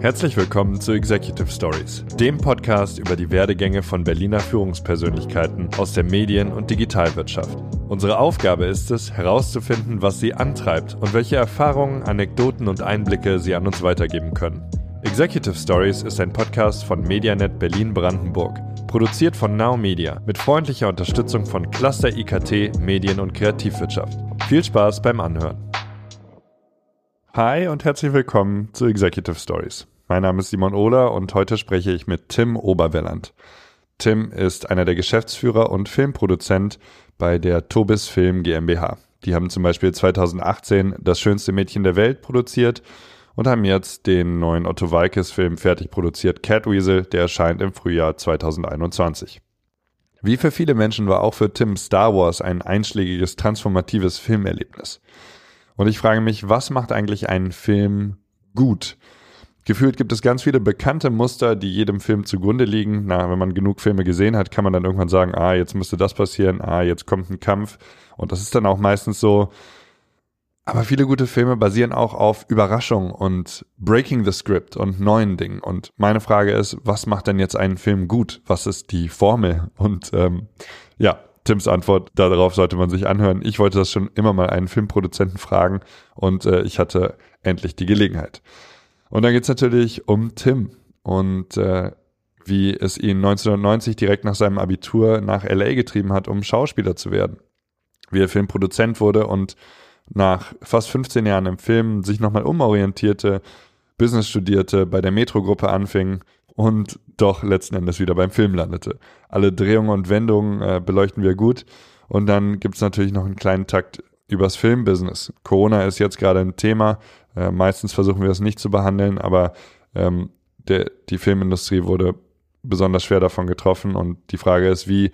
Herzlich willkommen zu Executive Stories, dem Podcast über die Werdegänge von Berliner Führungspersönlichkeiten aus der Medien- und Digitalwirtschaft. Unsere Aufgabe ist es, herauszufinden, was sie antreibt und welche Erfahrungen, Anekdoten und Einblicke sie an uns weitergeben können. Executive Stories ist ein Podcast von Medianet Berlin-Brandenburg, produziert von Now Media mit freundlicher Unterstützung von Cluster IKT, Medien- und Kreativwirtschaft. Viel Spaß beim Anhören. Hi und herzlich willkommen zu Executive Stories. Mein Name ist Simon Ohler und heute spreche ich mit Tim Oberwelland. Tim ist einer der Geschäftsführer und Filmproduzent bei der Tobis Film GmbH. Die haben zum Beispiel 2018 Das schönste Mädchen der Welt produziert und haben jetzt den neuen Otto Walkes Film fertig produziert, Catweasel, der erscheint im Frühjahr 2021. Wie für viele Menschen war auch für Tim Star Wars ein einschlägiges, transformatives Filmerlebnis. Und ich frage mich, was macht eigentlich einen Film gut? Gefühlt gibt es ganz viele bekannte Muster, die jedem Film zugrunde liegen. Na, wenn man genug Filme gesehen hat, kann man dann irgendwann sagen, ah, jetzt müsste das passieren, ah, jetzt kommt ein Kampf. Und das ist dann auch meistens so. Aber viele gute Filme basieren auch auf Überraschung und Breaking the Script und neuen Dingen. Und meine Frage ist, was macht denn jetzt einen Film gut? Was ist die Formel? Und ähm, ja, Tims Antwort darauf sollte man sich anhören. Ich wollte das schon immer mal einen Filmproduzenten fragen und äh, ich hatte endlich die Gelegenheit. Und dann geht's natürlich um Tim und äh, wie es ihn 1990 direkt nach seinem Abitur nach LA getrieben hat, um Schauspieler zu werden. Wie er Filmproduzent wurde und nach fast 15 Jahren im Film sich nochmal umorientierte, Business studierte, bei der Metro-Gruppe anfing und doch letzten Endes wieder beim Film landete. Alle Drehungen und Wendungen äh, beleuchten wir gut. Und dann gibt's natürlich noch einen kleinen Takt übers Filmbusiness. Corona ist jetzt gerade ein Thema. Äh, meistens versuchen wir es nicht zu behandeln, aber ähm, der, die Filmindustrie wurde besonders schwer davon getroffen. Und die Frage ist, wie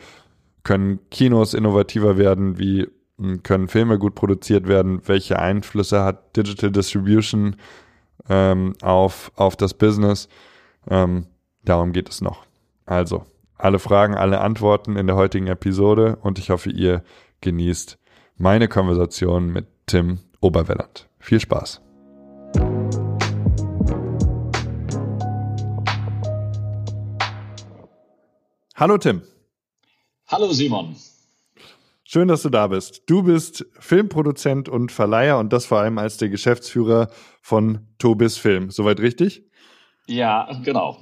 können Kinos innovativer werden? Wie hm, können Filme gut produziert werden? Welche Einflüsse hat Digital Distribution ähm, auf, auf das Business? Ähm, darum geht es noch. Also, alle Fragen, alle Antworten in der heutigen Episode und ich hoffe, ihr genießt meine Konversation mit Tim Oberwelland. Viel Spaß. Hallo Tim. Hallo Simon. Schön, dass du da bist. Du bist Filmproduzent und Verleiher und das vor allem als der Geschäftsführer von Tobis Film. Soweit richtig? Ja, genau.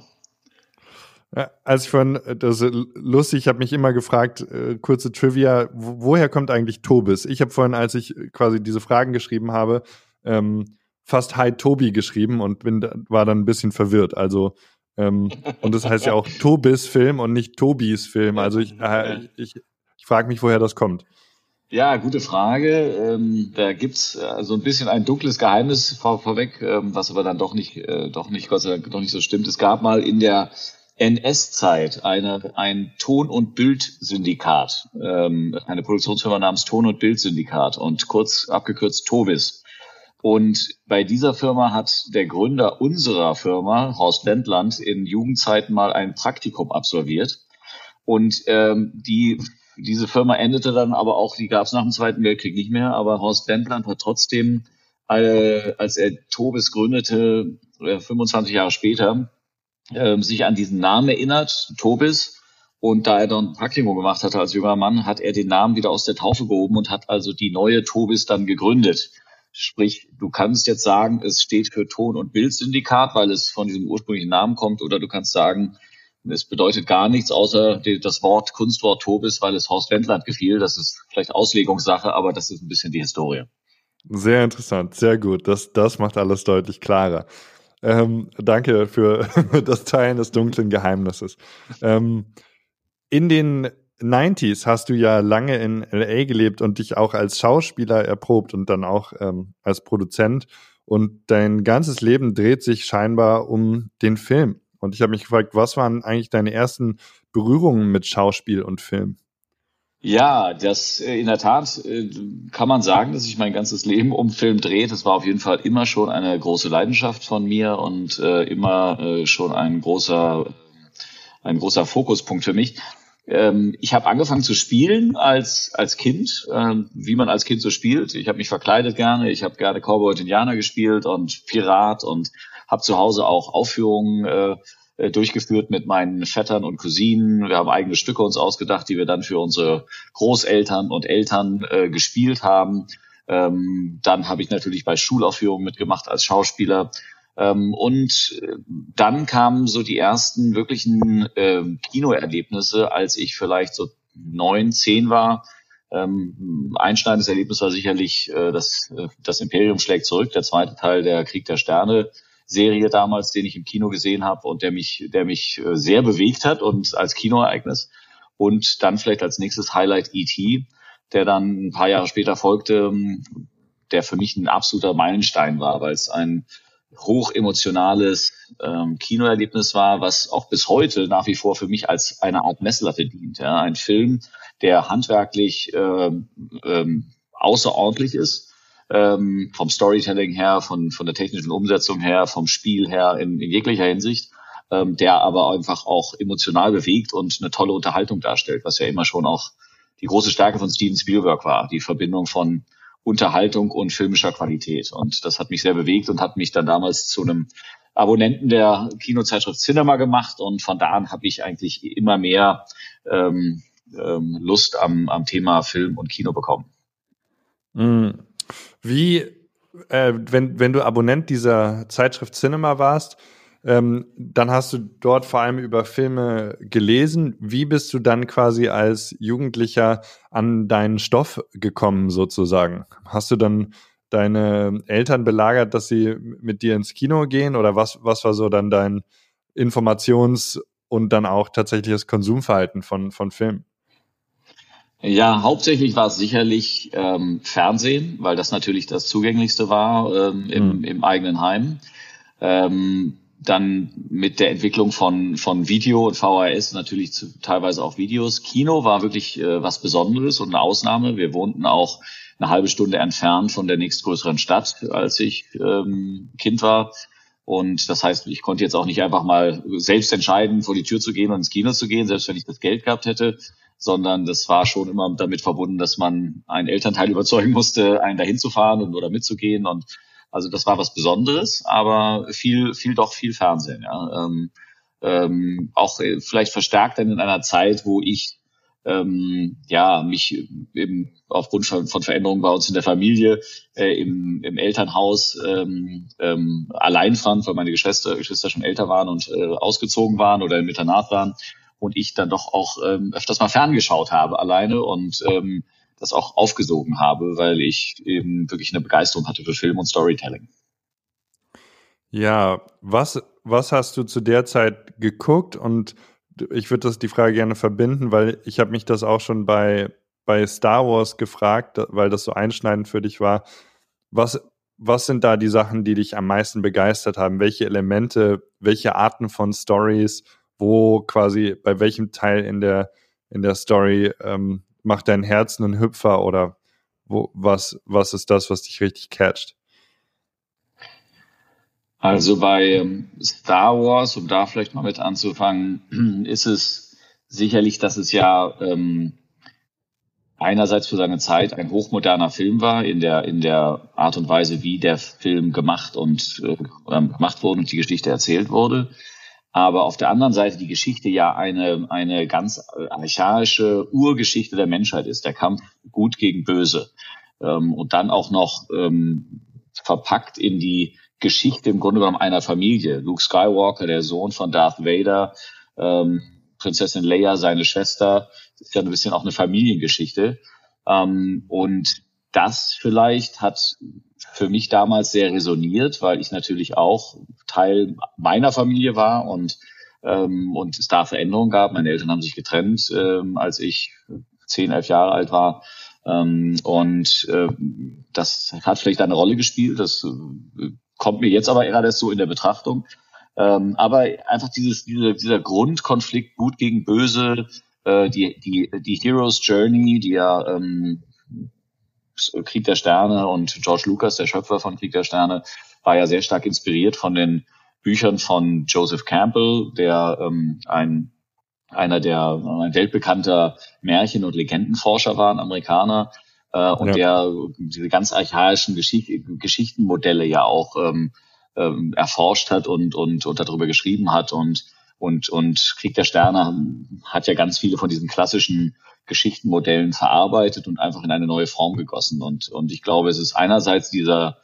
Als ich vorhin, das ist lustig, ich habe mich immer gefragt, äh, kurze Trivia, wo, woher kommt eigentlich Tobis? Ich habe vorhin, als ich quasi diese Fragen geschrieben habe, ähm, fast Hi Tobi geschrieben und bin, war dann ein bisschen verwirrt. Also ähm, und das heißt ja auch Tobis Film und nicht Tobis Film. Also ich, äh, ich, ich frage mich, woher das kommt. Ja, gute Frage. Ähm, da gibt's äh, so ein bisschen ein dunkles Geheimnis vor, vorweg, ähm, was aber dann doch nicht, äh, doch nicht, Gott sei Dank, doch nicht so stimmt. Es gab mal in der NS-Zeit eine, ein Ton- und Bildsyndikat, ähm, eine Produktionsfirma namens Ton- und Bildsyndikat und kurz abgekürzt Tobis. Und bei dieser Firma hat der Gründer unserer Firma, Horst Wendland, in Jugendzeiten mal ein Praktikum absolviert. Und ähm, die, diese Firma endete dann aber auch, die gab es nach dem Zweiten Weltkrieg nicht mehr, aber Horst Wendland hat trotzdem, äh, als er Tobis gründete, äh, 25 Jahre später, äh, sich an diesen Namen erinnert, Tobis. Und da er dann ein Praktikum gemacht hatte als junger Mann, hat er den Namen wieder aus der Taufe gehoben und hat also die neue Tobis dann gegründet. Sprich, du kannst jetzt sagen, es steht für Ton- und Bildsyndikat, weil es von diesem ursprünglichen Namen kommt, oder du kannst sagen, es bedeutet gar nichts außer das Wort, Kunstwort Tobis, weil es Horst Wendland gefiel. Das ist vielleicht Auslegungssache, aber das ist ein bisschen die Historie. Sehr interessant, sehr gut. Das, das macht alles deutlich klarer. Ähm, danke für das Teilen des dunklen Geheimnisses. Ähm, in den 90s hast du ja lange in LA gelebt und dich auch als Schauspieler erprobt und dann auch ähm, als Produzent. Und dein ganzes Leben dreht sich scheinbar um den Film. Und ich habe mich gefragt, was waren eigentlich deine ersten Berührungen mit Schauspiel und Film? Ja, das äh, in der Tat äh, kann man sagen, dass sich mein ganzes Leben um Film dreht. Das war auf jeden Fall immer schon eine große Leidenschaft von mir und äh, immer äh, schon ein großer, ein großer Fokuspunkt für mich. ähm, ich habe angefangen zu spielen als als Kind, ähm, wie man als Kind so spielt. Ich habe mich verkleidet gerne, ich habe gerne Cowboy und Indianer gespielt und Pirat und habe zu Hause auch Aufführungen äh, äh, durchgeführt mit meinen Vettern und Cousinen. Wir haben eigene Stücke uns ausgedacht, die wir dann für unsere Großeltern und Eltern äh, gespielt haben. Ähm, dann habe ich natürlich bei Schulaufführungen mitgemacht als Schauspieler. Ähm, und äh, dann kamen so die ersten wirklichen äh, Kinoerlebnisse, als ich vielleicht so neun, zehn war. Ähm, einschneidendes Erlebnis war sicherlich äh, das, äh, das Imperium schlägt zurück, der zweite Teil der Krieg der Sterne. Serie damals, den ich im Kino gesehen habe und der mich, der mich äh, sehr bewegt hat und als Kinoereignis. Und dann vielleicht als nächstes Highlight E.T., der dann ein paar Jahre später folgte, ähm, der für mich ein absoluter Meilenstein war, weil es ein hochemotionales ähm, Kinoerlebnis war, was auch bis heute nach wie vor für mich als eine Art Messlatte dient. Ja. Ein Film, der handwerklich ähm, ähm, außerordentlich ist, ähm, vom Storytelling her, von, von der technischen Umsetzung her, vom Spiel her in, in jeglicher Hinsicht, ähm, der aber einfach auch emotional bewegt und eine tolle Unterhaltung darstellt, was ja immer schon auch die große Stärke von Steven Spielberg war, die Verbindung von Unterhaltung und filmischer Qualität. Und das hat mich sehr bewegt und hat mich dann damals zu einem Abonnenten der Kinozeitschrift Cinema gemacht. Und von da an habe ich eigentlich immer mehr ähm, ähm, Lust am, am Thema Film und Kino bekommen. Mhm. Wie, äh, wenn, wenn du Abonnent dieser Zeitschrift Cinema warst, ähm, dann hast du dort vor allem über Filme gelesen. Wie bist du dann quasi als Jugendlicher an deinen Stoff gekommen, sozusagen? Hast du dann deine Eltern belagert, dass sie mit dir ins Kino gehen? Oder was, was war so dann dein Informations- und dann auch tatsächliches Konsumverhalten von, von Filmen? Ja, hauptsächlich war es sicherlich ähm, Fernsehen, weil das natürlich das zugänglichste war ähm, im, mhm. im eigenen Heim. Ähm, dann mit der Entwicklung von, von Video und VHS natürlich zu, teilweise auch Videos. Kino war wirklich äh, was Besonderes und eine Ausnahme. Wir wohnten auch eine halbe Stunde entfernt von der nächstgrößeren Stadt, als ich ähm, Kind war. Und das heißt, ich konnte jetzt auch nicht einfach mal selbst entscheiden, vor die Tür zu gehen und ins Kino zu gehen, selbst wenn ich das Geld gehabt hätte, sondern das war schon immer damit verbunden, dass man einen Elternteil überzeugen musste, einen dahin zu fahren und, oder mitzugehen. Und also das war was Besonderes, aber viel, viel doch viel Fernsehen. Ja. Ähm, ähm, auch vielleicht verstärkt dann in einer Zeit, wo ich ähm, ja mich eben aufgrund von, von Veränderungen bei uns in der Familie äh, im, im Elternhaus ähm, ähm, allein fand, weil meine Geschwister, Geschwister schon älter waren und äh, ausgezogen waren oder im Internat waren und ich dann doch auch ähm, öfters mal ferngeschaut habe alleine und ähm, das auch aufgesogen habe, weil ich eben wirklich eine Begeisterung hatte für Film und Storytelling. Ja, was, was hast du zu der Zeit geguckt? Und ich würde das die Frage gerne verbinden, weil ich habe mich das auch schon bei, bei Star Wars gefragt, weil das so einschneidend für dich war. Was, was sind da die Sachen, die dich am meisten begeistert haben? Welche Elemente, welche Arten von Stories, wo quasi bei welchem Teil in der, in der Story ähm, macht dein Herz einen Hüpfer oder wo, was, was ist das, was dich richtig catcht? Also bei ähm, Star Wars, um da vielleicht mal mit anzufangen, ist es sicherlich, dass es ja ähm, einerseits für seine Zeit ein hochmoderner Film war in der in der Art und Weise, wie der Film gemacht und äh, gemacht wurde und die Geschichte erzählt wurde aber auf der anderen Seite die Geschichte ja eine, eine ganz archaische Urgeschichte der Menschheit ist, der Kampf gut gegen böse. Ähm, und dann auch noch ähm, verpackt in die Geschichte im Grunde genommen einer Familie. Luke Skywalker, der Sohn von Darth Vader, ähm, Prinzessin Leia, seine Schwester, das ist ja ein bisschen auch eine Familiengeschichte. Ähm, und das vielleicht hat für mich damals sehr resoniert, weil ich natürlich auch Teil meiner Familie war und ähm, und es da Veränderungen gab. Meine Eltern haben sich getrennt, ähm, als ich zehn, elf Jahre alt war. Ähm, und äh, das hat vielleicht eine Rolle gespielt. Das äh, kommt mir jetzt aber eher so in der Betrachtung. Ähm, aber einfach dieses, dieser, dieser Grundkonflikt Gut gegen Böse, äh, die, die, die Hero's Journey, die ja ähm, Krieg der Sterne und George Lucas, der Schöpfer von Krieg der Sterne, war ja sehr stark inspiriert von den Büchern von Joseph Campbell, der ähm, ein einer der ein weltbekannter Märchen- und Legendenforscher war, ein Amerikaner, äh, und ja. der diese ganz archaischen Geschicht Geschichtenmodelle ja auch ähm, ähm, erforscht hat und, und, und darüber geschrieben hat und und, und Krieg der Sterne hat ja ganz viele von diesen klassischen Geschichtenmodellen verarbeitet und einfach in eine neue Form gegossen. Und, und ich glaube, es ist einerseits dieser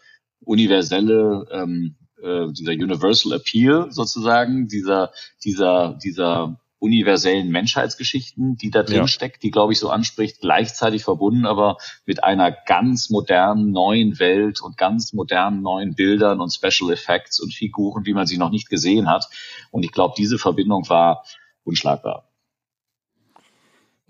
universelle, ähm, äh, dieser Universal Appeal sozusagen, dieser, dieser, dieser universellen Menschheitsgeschichten, die da drin ja. steckt, die, glaube ich, so anspricht, gleichzeitig verbunden, aber mit einer ganz modernen neuen Welt und ganz modernen neuen Bildern und Special Effects und Figuren, wie man sie noch nicht gesehen hat. Und ich glaube, diese Verbindung war unschlagbar.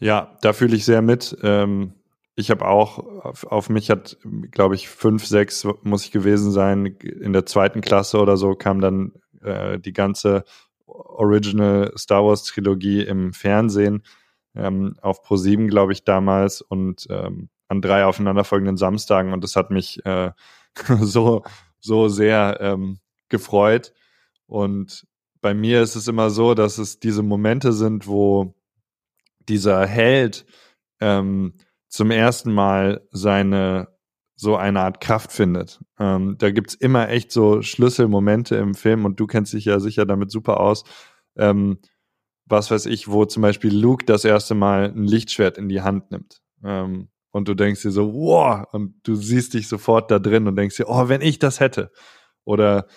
Ja, da fühle ich sehr mit. Ähm, ich habe auch, auf, auf, mich hat, glaube ich, fünf, sechs muss ich gewesen sein. In der zweiten Klasse oder so kam dann äh, die ganze Original Star Wars Trilogie im Fernsehen ähm, auf Pro7, glaube ich, damals und ähm, an drei aufeinanderfolgenden Samstagen und das hat mich äh, so, so sehr ähm, gefreut. Und bei mir ist es immer so, dass es diese Momente sind, wo dieser Held ähm, zum ersten Mal seine so eine Art Kraft findet. Ähm, da gibt's immer echt so Schlüsselmomente im Film und du kennst dich ja sicher damit super aus. Ähm, was weiß ich, wo zum Beispiel Luke das erste Mal ein Lichtschwert in die Hand nimmt. Ähm, und du denkst dir so, wow, und du siehst dich sofort da drin und denkst dir, oh, wenn ich das hätte. Oder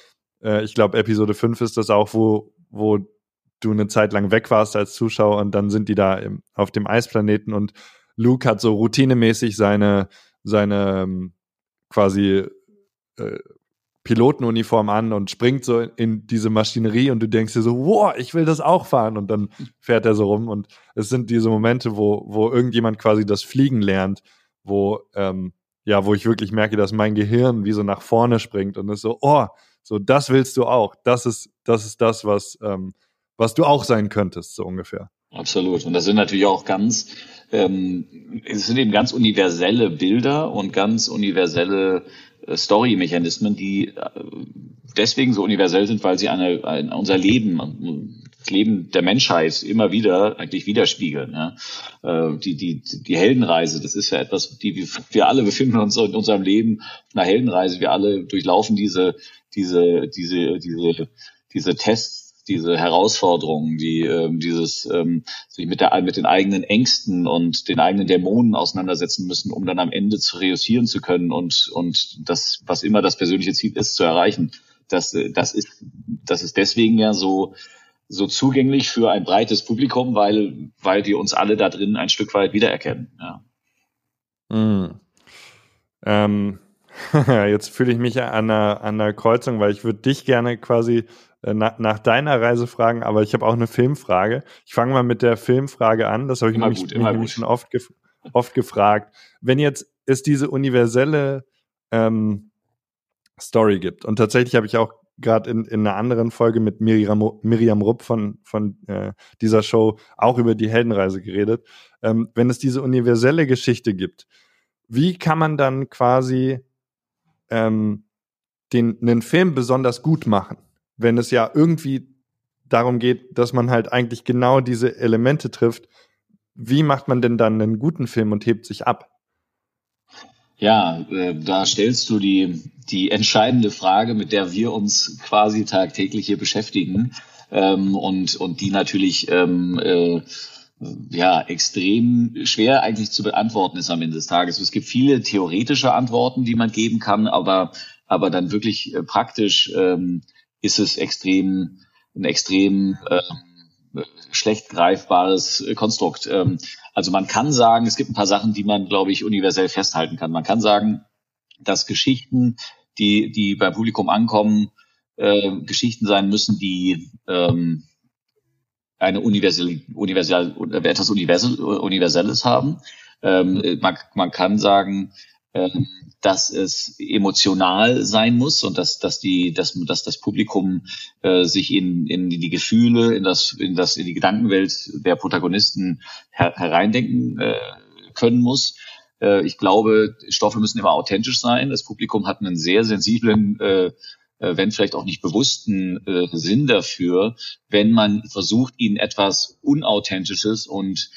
äh, ich glaube, Episode 5 ist das auch, wo, wo du eine Zeit lang weg warst als Zuschauer und dann sind die da im, auf dem Eisplaneten und Luke hat so routinemäßig seine seine ähm, quasi äh, Pilotenuniform an und springt so in diese Maschinerie und du denkst dir so, wow, ich will das auch fahren. Und dann fährt er so rum und es sind diese Momente, wo, wo irgendjemand quasi das Fliegen lernt, wo, ähm, ja, wo ich wirklich merke, dass mein Gehirn wie so nach vorne springt und ist so, oh, so das willst du auch, das ist, das ist das, was, ähm, was du auch sein könntest, so ungefähr. Absolut. Und das sind natürlich auch ganz ähm, es sind eben ganz universelle Bilder und ganz universelle äh, Story-Mechanismen, die äh, deswegen so universell sind, weil sie eine, ein, unser Leben, das Leben der Menschheit immer wieder eigentlich widerspiegeln. Ja? Äh, die, die, die Heldenreise, das ist ja etwas, die wir, wir alle befinden uns in unserem Leben einer Heldenreise. Wir alle durchlaufen diese, diese, diese, diese, diese Tests diese Herausforderungen, die ähm, dieses ähm, sich mit der mit den eigenen Ängsten und den eigenen Dämonen auseinandersetzen müssen, um dann am Ende zu reüssieren zu können und und das was immer das persönliche Ziel ist zu erreichen. Das äh, das ist das ist deswegen ja so so zugänglich für ein breites Publikum, weil weil wir uns alle da drin ein Stück weit wiedererkennen. Ja. Mm. Ähm, jetzt fühle ich mich an einer, an einer Kreuzung, weil ich würde dich gerne quasi äh, nach, nach deiner Reise fragen, aber ich habe auch eine Filmfrage. Ich fange mal mit der Filmfrage an. Das habe ich nämlich, gut, mich nämlich schon oft, gef oft gefragt. Wenn jetzt es diese universelle ähm, Story gibt und tatsächlich habe ich auch gerade in, in einer anderen Folge mit Miriam, Miriam Rupp von, von äh, dieser Show auch über die Heldenreise geredet. Ähm, wenn es diese universelle Geschichte gibt, wie kann man dann quasi ähm, den, einen Film besonders gut machen? Wenn es ja irgendwie darum geht, dass man halt eigentlich genau diese Elemente trifft, wie macht man denn dann einen guten Film und hebt sich ab? Ja, äh, da stellst du die, die entscheidende Frage, mit der wir uns quasi tagtäglich hier beschäftigen ähm, und, und die natürlich ähm, äh, ja extrem schwer eigentlich zu beantworten ist am Ende des Tages. Es gibt viele theoretische Antworten, die man geben kann, aber, aber dann wirklich äh, praktisch ähm, ist es extrem, ein extrem äh, schlecht greifbares Konstrukt. Ähm, also man kann sagen, es gibt ein paar Sachen, die man, glaube ich, universell festhalten kann. Man kann sagen, dass Geschichten, die, die beim Publikum ankommen, äh, Geschichten sein müssen, die ähm, eine universelle, universell, etwas Universell, Universelles haben. Ähm, man, man kann sagen, dass es emotional sein muss und dass, dass, die, dass, dass das Publikum äh, sich in, in die Gefühle, in, das, in, das, in die Gedankenwelt der Protagonisten her, hereindenken äh, können muss. Äh, ich glaube, Stoffe müssen immer authentisch sein. Das Publikum hat einen sehr sensiblen äh, äh, wenn vielleicht auch nicht bewussten äh, Sinn dafür, wenn man versucht, ihnen etwas Unauthentisches und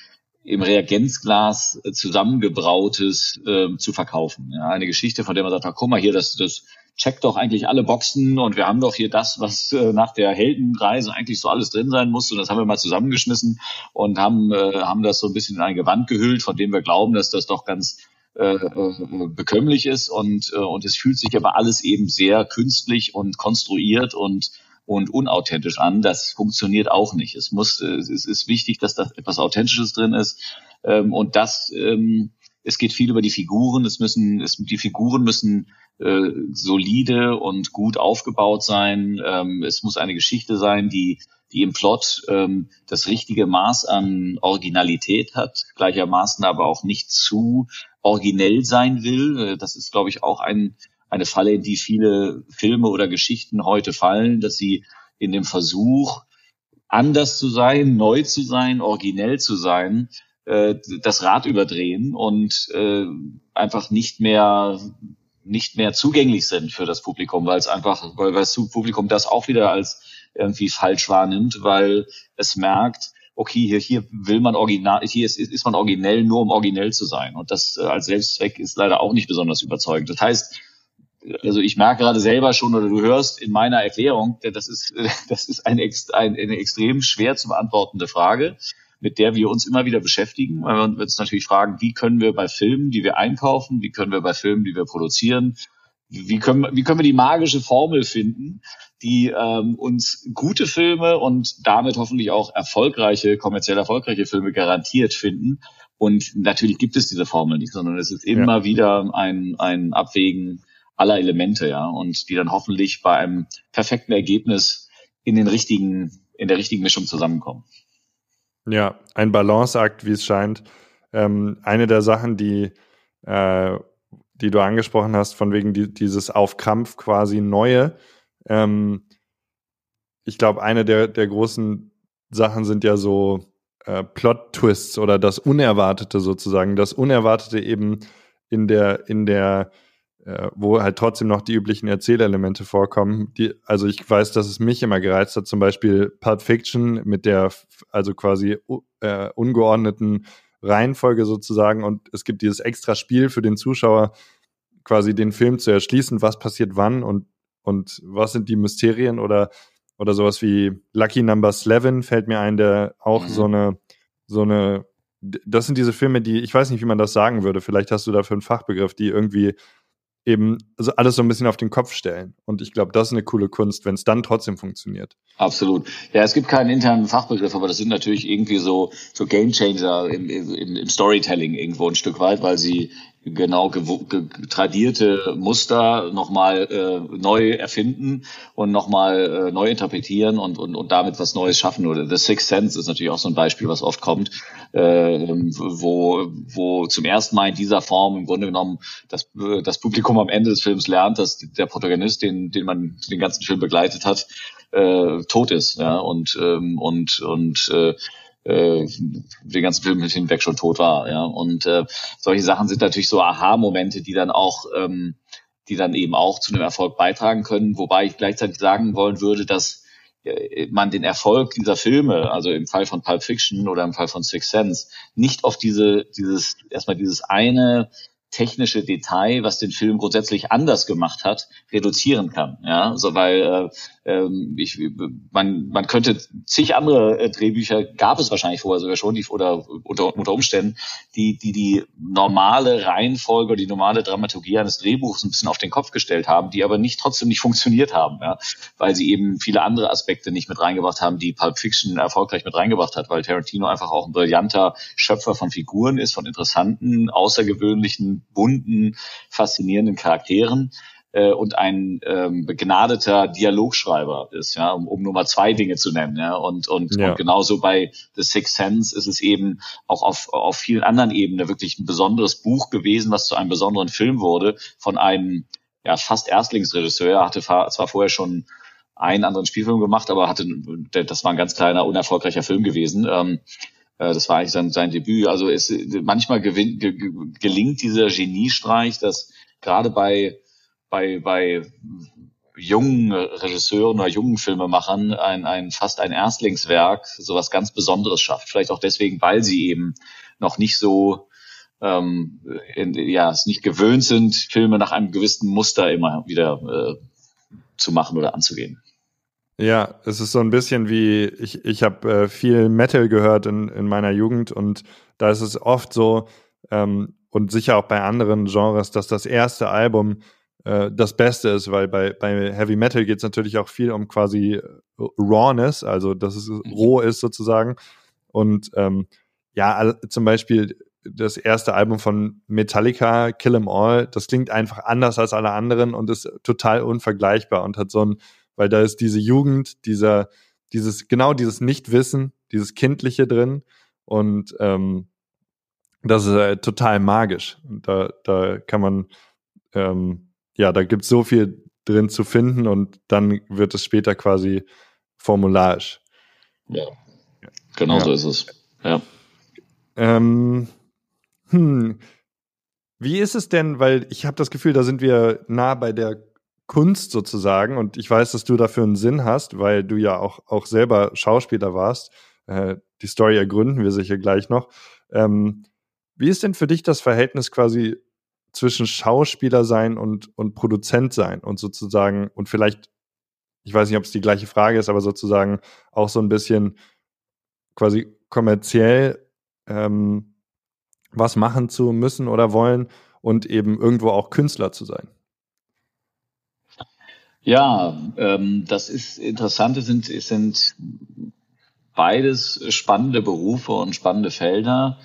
im Reagenzglas äh, zusammengebrautes äh, zu verkaufen. Ja, eine Geschichte, von der man sagt, na, guck mal hier, das, das checkt doch eigentlich alle Boxen und wir haben doch hier das, was äh, nach der Heldenreise eigentlich so alles drin sein muss und das haben wir mal zusammengeschmissen und haben, äh, haben das so ein bisschen in ein Gewand gehüllt, von dem wir glauben, dass das doch ganz äh, äh, bekömmlich ist und, äh, und es fühlt sich aber alles eben sehr künstlich und konstruiert und und unauthentisch an. Das funktioniert auch nicht. Es muss, es ist wichtig, dass da etwas Authentisches drin ist. Ähm, und das, ähm, es geht viel über die Figuren. Es müssen, es, die Figuren müssen äh, solide und gut aufgebaut sein. Ähm, es muss eine Geschichte sein, die die im Plot ähm, das richtige Maß an Originalität hat, gleichermaßen aber auch nicht zu originell sein will. Äh, das ist, glaube ich, auch ein, eine Falle, in die viele Filme oder Geschichten heute fallen, dass sie in dem Versuch, anders zu sein, neu zu sein, originell zu sein, äh, das Rad überdrehen und äh, einfach nicht mehr nicht mehr zugänglich sind für das Publikum, weil es einfach, weil das Publikum das auch wieder als irgendwie falsch wahrnimmt, weil es merkt, okay, hier, hier will man original, hier ist, ist man originell nur um originell zu sein. Und das äh, als Selbstzweck ist leider auch nicht besonders überzeugend. Das heißt, also ich merke gerade selber schon oder du hörst in meiner Erklärung, das ist, das ist eine, eine extrem schwer zu beantwortende Frage, mit der wir uns immer wieder beschäftigen, weil wir uns natürlich fragen, wie können wir bei Filmen, die wir einkaufen, wie können wir bei Filmen, die wir produzieren, wie können, wie können wir die magische Formel finden, die ähm, uns gute Filme und damit hoffentlich auch erfolgreiche, kommerziell erfolgreiche Filme garantiert finden. Und natürlich gibt es diese Formel nicht, sondern es ist immer ja. wieder ein, ein Abwägen aller Elemente, ja, und die dann hoffentlich bei einem perfekten Ergebnis in den richtigen, in der richtigen Mischung zusammenkommen. Ja, ein Balanceakt, wie es scheint. Ähm, eine der Sachen, die, äh, die du angesprochen hast, von wegen die, dieses auf Krampf quasi Neue. Ähm, ich glaube, eine der, der großen Sachen sind ja so äh, Plot-Twists oder das Unerwartete sozusagen. Das Unerwartete eben in der, in der äh, wo halt trotzdem noch die üblichen Erzählelemente vorkommen. Die, also ich weiß, dass es mich immer gereizt hat, zum Beispiel Pulp Fiction mit der also quasi äh, ungeordneten Reihenfolge sozusagen und es gibt dieses extra Spiel für den Zuschauer, quasi den Film zu erschließen, was passiert wann und, und was sind die Mysterien oder, oder sowas wie Lucky Number 11 fällt mir ein, der auch mhm. so eine, so eine, das sind diese Filme, die, ich weiß nicht, wie man das sagen würde, vielleicht hast du dafür einen Fachbegriff, die irgendwie eben also alles so ein bisschen auf den Kopf stellen. Und ich glaube, das ist eine coole Kunst, wenn es dann trotzdem funktioniert. Absolut. Ja, es gibt keinen internen Fachbegriff, aber das sind natürlich irgendwie so, so Game Changer im, im, im Storytelling irgendwo ein Stück weit, weil sie genau tradierte Muster nochmal äh, neu erfinden und nochmal äh, neu interpretieren und, und, und damit was Neues schaffen. Oder The Sixth Sense ist natürlich auch so ein Beispiel, was oft kommt, äh, wo, wo zum ersten Mal in dieser Form im Grunde genommen das, das Publikum am Ende des Films lernt, dass der Protagonist, den, den man den ganzen Film begleitet hat, äh, tot ist. Ja? Und, ähm, und, und äh, äh, den ganzen Film hinweg schon tot war. Ja? Und äh, solche Sachen sind natürlich so Aha-Momente, die dann auch, ähm, die dann eben auch zu einem Erfolg beitragen können. Wobei ich gleichzeitig sagen wollen würde, dass äh, man den Erfolg dieser Filme, also im Fall von Pulp Fiction oder im Fall von Six Sense, nicht auf diese, dieses, erstmal dieses eine technische Detail, was den Film grundsätzlich anders gemacht hat, reduzieren kann. Ja, so weil äh, ähm, ich, man, man könnte zig andere äh, Drehbücher gab es wahrscheinlich vorher sogar schon, die oder unter, unter Umständen, die die die normale Reihenfolge, die normale Dramaturgie eines Drehbuchs ein bisschen auf den Kopf gestellt haben, die aber nicht trotzdem nicht funktioniert haben, ja, weil sie eben viele andere Aspekte nicht mit reingebracht haben, die Pulp Fiction erfolgreich mit reingebracht hat, weil Tarantino einfach auch ein brillanter Schöpfer von Figuren ist, von interessanten, außergewöhnlichen bunten, faszinierenden Charakteren äh, und ein ähm, begnadeter Dialogschreiber ist, ja, um, um nur mal zwei Dinge zu nennen, ja. Und, und, ja. und genauso bei The Sixth Sense ist es eben auch auf, auf vielen anderen Ebenen wirklich ein besonderes Buch gewesen, was zu einem besonderen Film wurde, von einem ja, fast Erstlingsregisseur. Er hatte zwar vorher schon einen anderen Spielfilm gemacht, aber hatte, das war ein ganz kleiner, unerfolgreicher Film gewesen. Ähm, äh, das war eigentlich sein, sein Debüt. Also es, manchmal gewinnt, ge, gelingt dieser Geniestreich, dass gerade bei, bei, bei jungen Regisseuren oder jungen Filmemachern ein, ein fast ein Erstlingswerk, sowas ganz Besonderes schafft. Vielleicht auch deswegen, weil sie eben noch nicht so ähm, in, ja, es nicht gewöhnt sind, Filme nach einem gewissen Muster immer wieder äh, zu machen oder anzugehen. Ja, es ist so ein bisschen wie, ich, ich habe äh, viel Metal gehört in, in meiner Jugend und da ist es oft so, ähm, und sicher auch bei anderen Genres, dass das erste Album äh, das Beste ist, weil bei, bei Heavy Metal geht es natürlich auch viel um quasi äh, Rawness, also dass es mhm. roh ist sozusagen. Und ähm, ja, zum Beispiel das erste Album von Metallica, Kill 'Em All, das klingt einfach anders als alle anderen und ist total unvergleichbar und hat so ein, weil da ist diese Jugend, dieser, dieses, genau dieses Nichtwissen, dieses Kindliche drin und ähm, das ist äh, total magisch. Und da, da kann man ähm, ja, da gibt es so viel drin zu finden und dann wird es später quasi formularisch. Ja, genau ja. so ist es. Ja. Ähm, hm. Wie ist es denn, weil ich habe das Gefühl, da sind wir nah bei der Kunst sozusagen und ich weiß, dass du dafür einen Sinn hast, weil du ja auch, auch selber Schauspieler warst. Äh, die Story ergründen wir sicher gleich noch. Ähm, wie ist denn für dich das Verhältnis quasi zwischen Schauspieler sein und, und Produzent sein und sozusagen, und vielleicht, ich weiß nicht, ob es die gleiche Frage ist, aber sozusagen auch so ein bisschen quasi kommerziell ähm, was machen zu müssen oder wollen und eben irgendwo auch Künstler zu sein. Ja, ähm, das ist interessant. Es sind, es sind beides spannende Berufe und spannende Felder.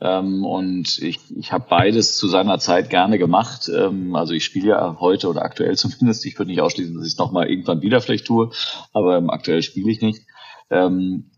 Ähm, und ich, ich habe beides zu seiner Zeit gerne gemacht. Ähm, also ich spiele ja heute oder aktuell zumindest. Ich würde nicht ausschließen, dass ich es nochmal irgendwann wieder vielleicht tue, aber ähm, aktuell spiele ich nicht. Ähm,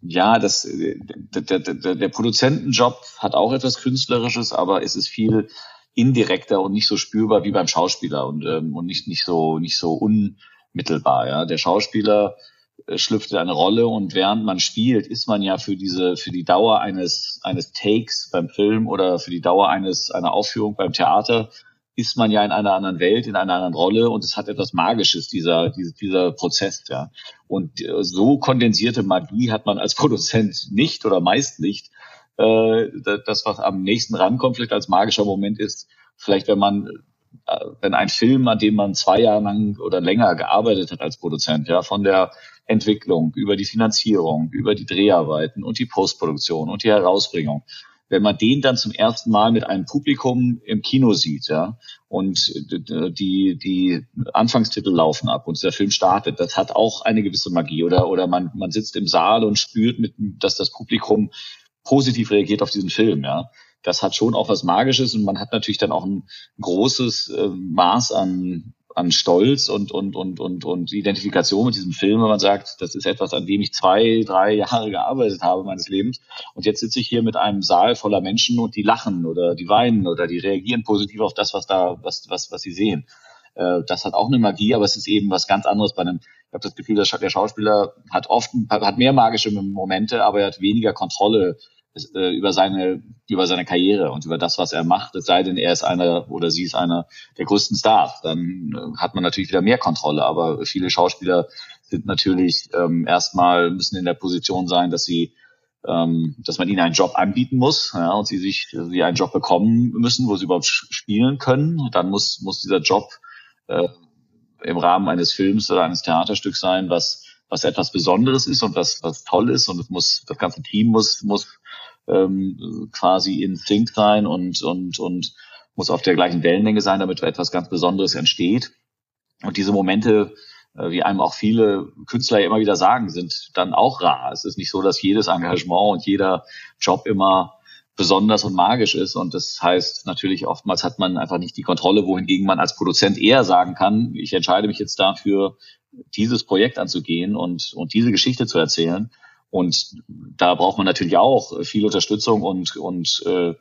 ja, das, der, der, der Produzentenjob hat auch etwas Künstlerisches, aber es ist viel indirekter und nicht so spürbar wie beim Schauspieler und, ähm, und nicht, nicht so, nicht so unmittelbar. Ja, der Schauspieler äh, schlüpft in eine Rolle und während man spielt, ist man ja für diese, für die Dauer eines, eines Takes beim Film oder für die Dauer eines, einer Aufführung beim Theater, ist man ja in einer anderen Welt, in einer anderen Rolle und es hat etwas Magisches, dieser, dieser, dieser Prozess, ja. Und äh, so kondensierte Magie hat man als Produzent nicht oder meist nicht. Äh, das, was am nächsten rankommt, vielleicht als magischer Moment ist, vielleicht wenn man wenn ein Film, an dem man zwei Jahre lang oder länger gearbeitet hat als Produzent, ja, von der Entwicklung, über die Finanzierung, über die Dreharbeiten und die Postproduktion und die Herausbringung. Wenn man den dann zum ersten Mal mit einem Publikum im Kino sieht, ja, und die, die Anfangstitel laufen ab und der Film startet, das hat auch eine gewisse Magie. Oder, oder man, man sitzt im Saal und spürt, mit, dass das Publikum positiv reagiert auf diesen Film, ja das hat schon auch was Magisches und man hat natürlich dann auch ein großes äh, Maß an an Stolz und, und, und, und, und Identifikation mit diesem Film, wenn man sagt, das ist etwas, an dem ich zwei, drei Jahre gearbeitet habe meines Lebens. Und jetzt sitze ich hier mit einem Saal voller Menschen und die lachen oder die weinen oder die reagieren positiv auf das, was da, was, was, was sie sehen. Äh, das hat auch eine Magie, aber es ist eben was ganz anderes bei einem, ich habe das Gefühl, der Schauspieler hat oft, hat mehr magische Momente, aber er hat weniger Kontrolle äh, über seine über seine Karriere und über das, was er macht. Es sei denn, er ist einer oder sie ist einer der größten Stars, dann äh, hat man natürlich wieder mehr Kontrolle. Aber viele Schauspieler sind natürlich ähm, erstmal müssen in der Position sein, dass sie ähm, dass man ihnen einen Job anbieten muss ja, und sie sich sie einen Job bekommen müssen, wo sie überhaupt spielen können. Dann muss muss dieser Job äh, im Rahmen eines Films oder eines Theaterstücks sein, was was etwas Besonderes ist und was was toll ist und es muss das ganze Team muss muss ähm, quasi in Sync sein und, und, und muss auf der gleichen Wellenlänge sein, damit etwas ganz Besonderes entsteht. Und diese Momente, äh, wie einem auch viele Künstler immer wieder sagen, sind dann auch rar. Es ist nicht so, dass jedes Engagement und jeder Job immer besonders und magisch ist. Und das heißt natürlich, oftmals hat man einfach nicht die Kontrolle, wohingegen man als Produzent eher sagen kann, ich entscheide mich jetzt dafür, dieses Projekt anzugehen und, und diese Geschichte zu erzählen. Und da braucht man natürlich auch viel Unterstützung und, und äh,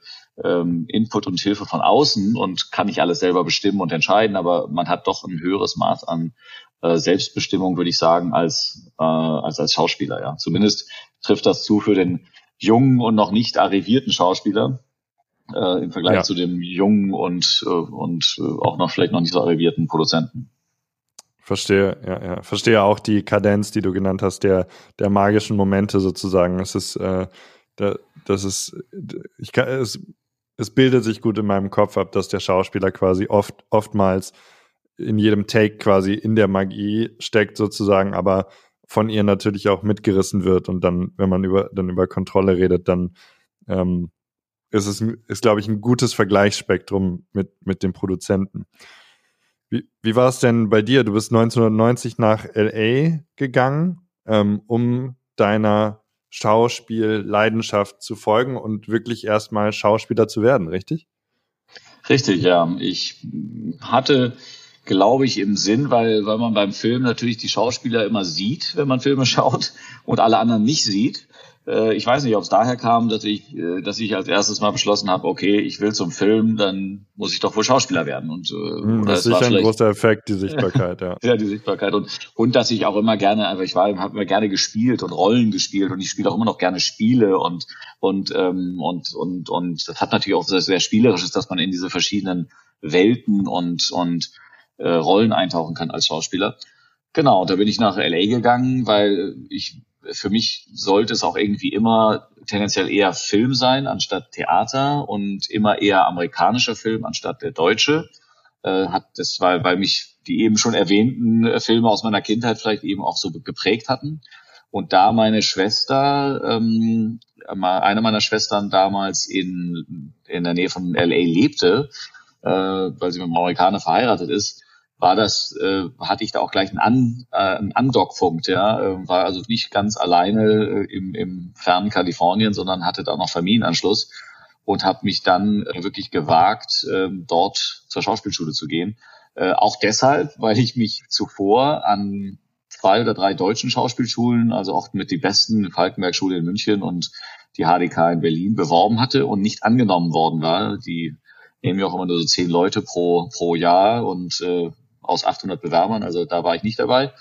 ähm, Input und Hilfe von außen und kann nicht alles selber bestimmen und entscheiden, aber man hat doch ein höheres Maß an äh, Selbstbestimmung, würde ich sagen, als, äh, als als Schauspieler. Ja, zumindest trifft das zu für den jungen und noch nicht arrivierten Schauspieler äh, im Vergleich ja. zu dem jungen und äh, und äh, auch noch vielleicht noch nicht so arrivierten Produzenten. Verstehe, ja, ja. Verstehe auch die Kadenz, die du genannt hast, der, der magischen Momente sozusagen. Es ist, äh, das ist, ich kann, es, es bildet sich gut in meinem Kopf ab, dass der Schauspieler quasi oft, oftmals in jedem Take quasi in der Magie steckt sozusagen, aber von ihr natürlich auch mitgerissen wird und dann, wenn man über, dann über Kontrolle redet, dann ähm, ist es, ist, glaube ich, ein gutes Vergleichsspektrum mit, mit dem Produzenten. Wie, wie war es denn bei dir? Du bist 1990 nach LA gegangen, ähm, um deiner Schauspielleidenschaft zu folgen und wirklich erstmal Schauspieler zu werden, richtig? Richtig, ja. Ich hatte, glaube ich, im Sinn, weil, weil man beim Film natürlich die Schauspieler immer sieht, wenn man Filme schaut und alle anderen nicht sieht, ich weiß nicht, ob es daher kam, dass ich, äh, dass ich als erstes mal beschlossen habe, okay, ich will zum Film, dann muss ich doch wohl Schauspieler werden. Und, mm, das ist sicher ein großer Effekt, die Sichtbarkeit, ja. ja, die Sichtbarkeit. Und, und dass ich auch immer gerne, also ich war, habe immer gerne gespielt und Rollen gespielt und ich spiele auch immer noch gerne Spiele und und ähm, und und und das hat natürlich auch sehr, sehr spielerisches, dass man in diese verschiedenen Welten und und äh, Rollen eintauchen kann als Schauspieler. Genau, da bin ich nach LA gegangen, weil ich für mich sollte es auch irgendwie immer tendenziell eher Film sein anstatt Theater und immer eher amerikanischer Film anstatt der deutsche. Äh, hat das, weil, weil mich die eben schon erwähnten äh, Filme aus meiner Kindheit vielleicht eben auch so geprägt hatten. Und da meine Schwester, ähm, eine meiner Schwestern damals in, in der Nähe von LA lebte, äh, weil sie mit einem Amerikaner verheiratet ist, war das, äh, hatte ich da auch gleich einen, An, äh, einen Andockpunkt, ja, äh, war also nicht ganz alleine äh, im, im fernen Kalifornien, sondern hatte da noch Familienanschluss und habe mich dann äh, wirklich gewagt, äh, dort zur Schauspielschule zu gehen. Äh, auch deshalb, weil ich mich zuvor an zwei oder drei deutschen Schauspielschulen, also auch mit die besten Falkenberg-Schule in München und die HDK in Berlin beworben hatte und nicht angenommen worden war. Die nehmen ja auch immer nur so zehn Leute pro, pro Jahr und äh, aus 800 Bewerbern, also da war ich nicht dabei.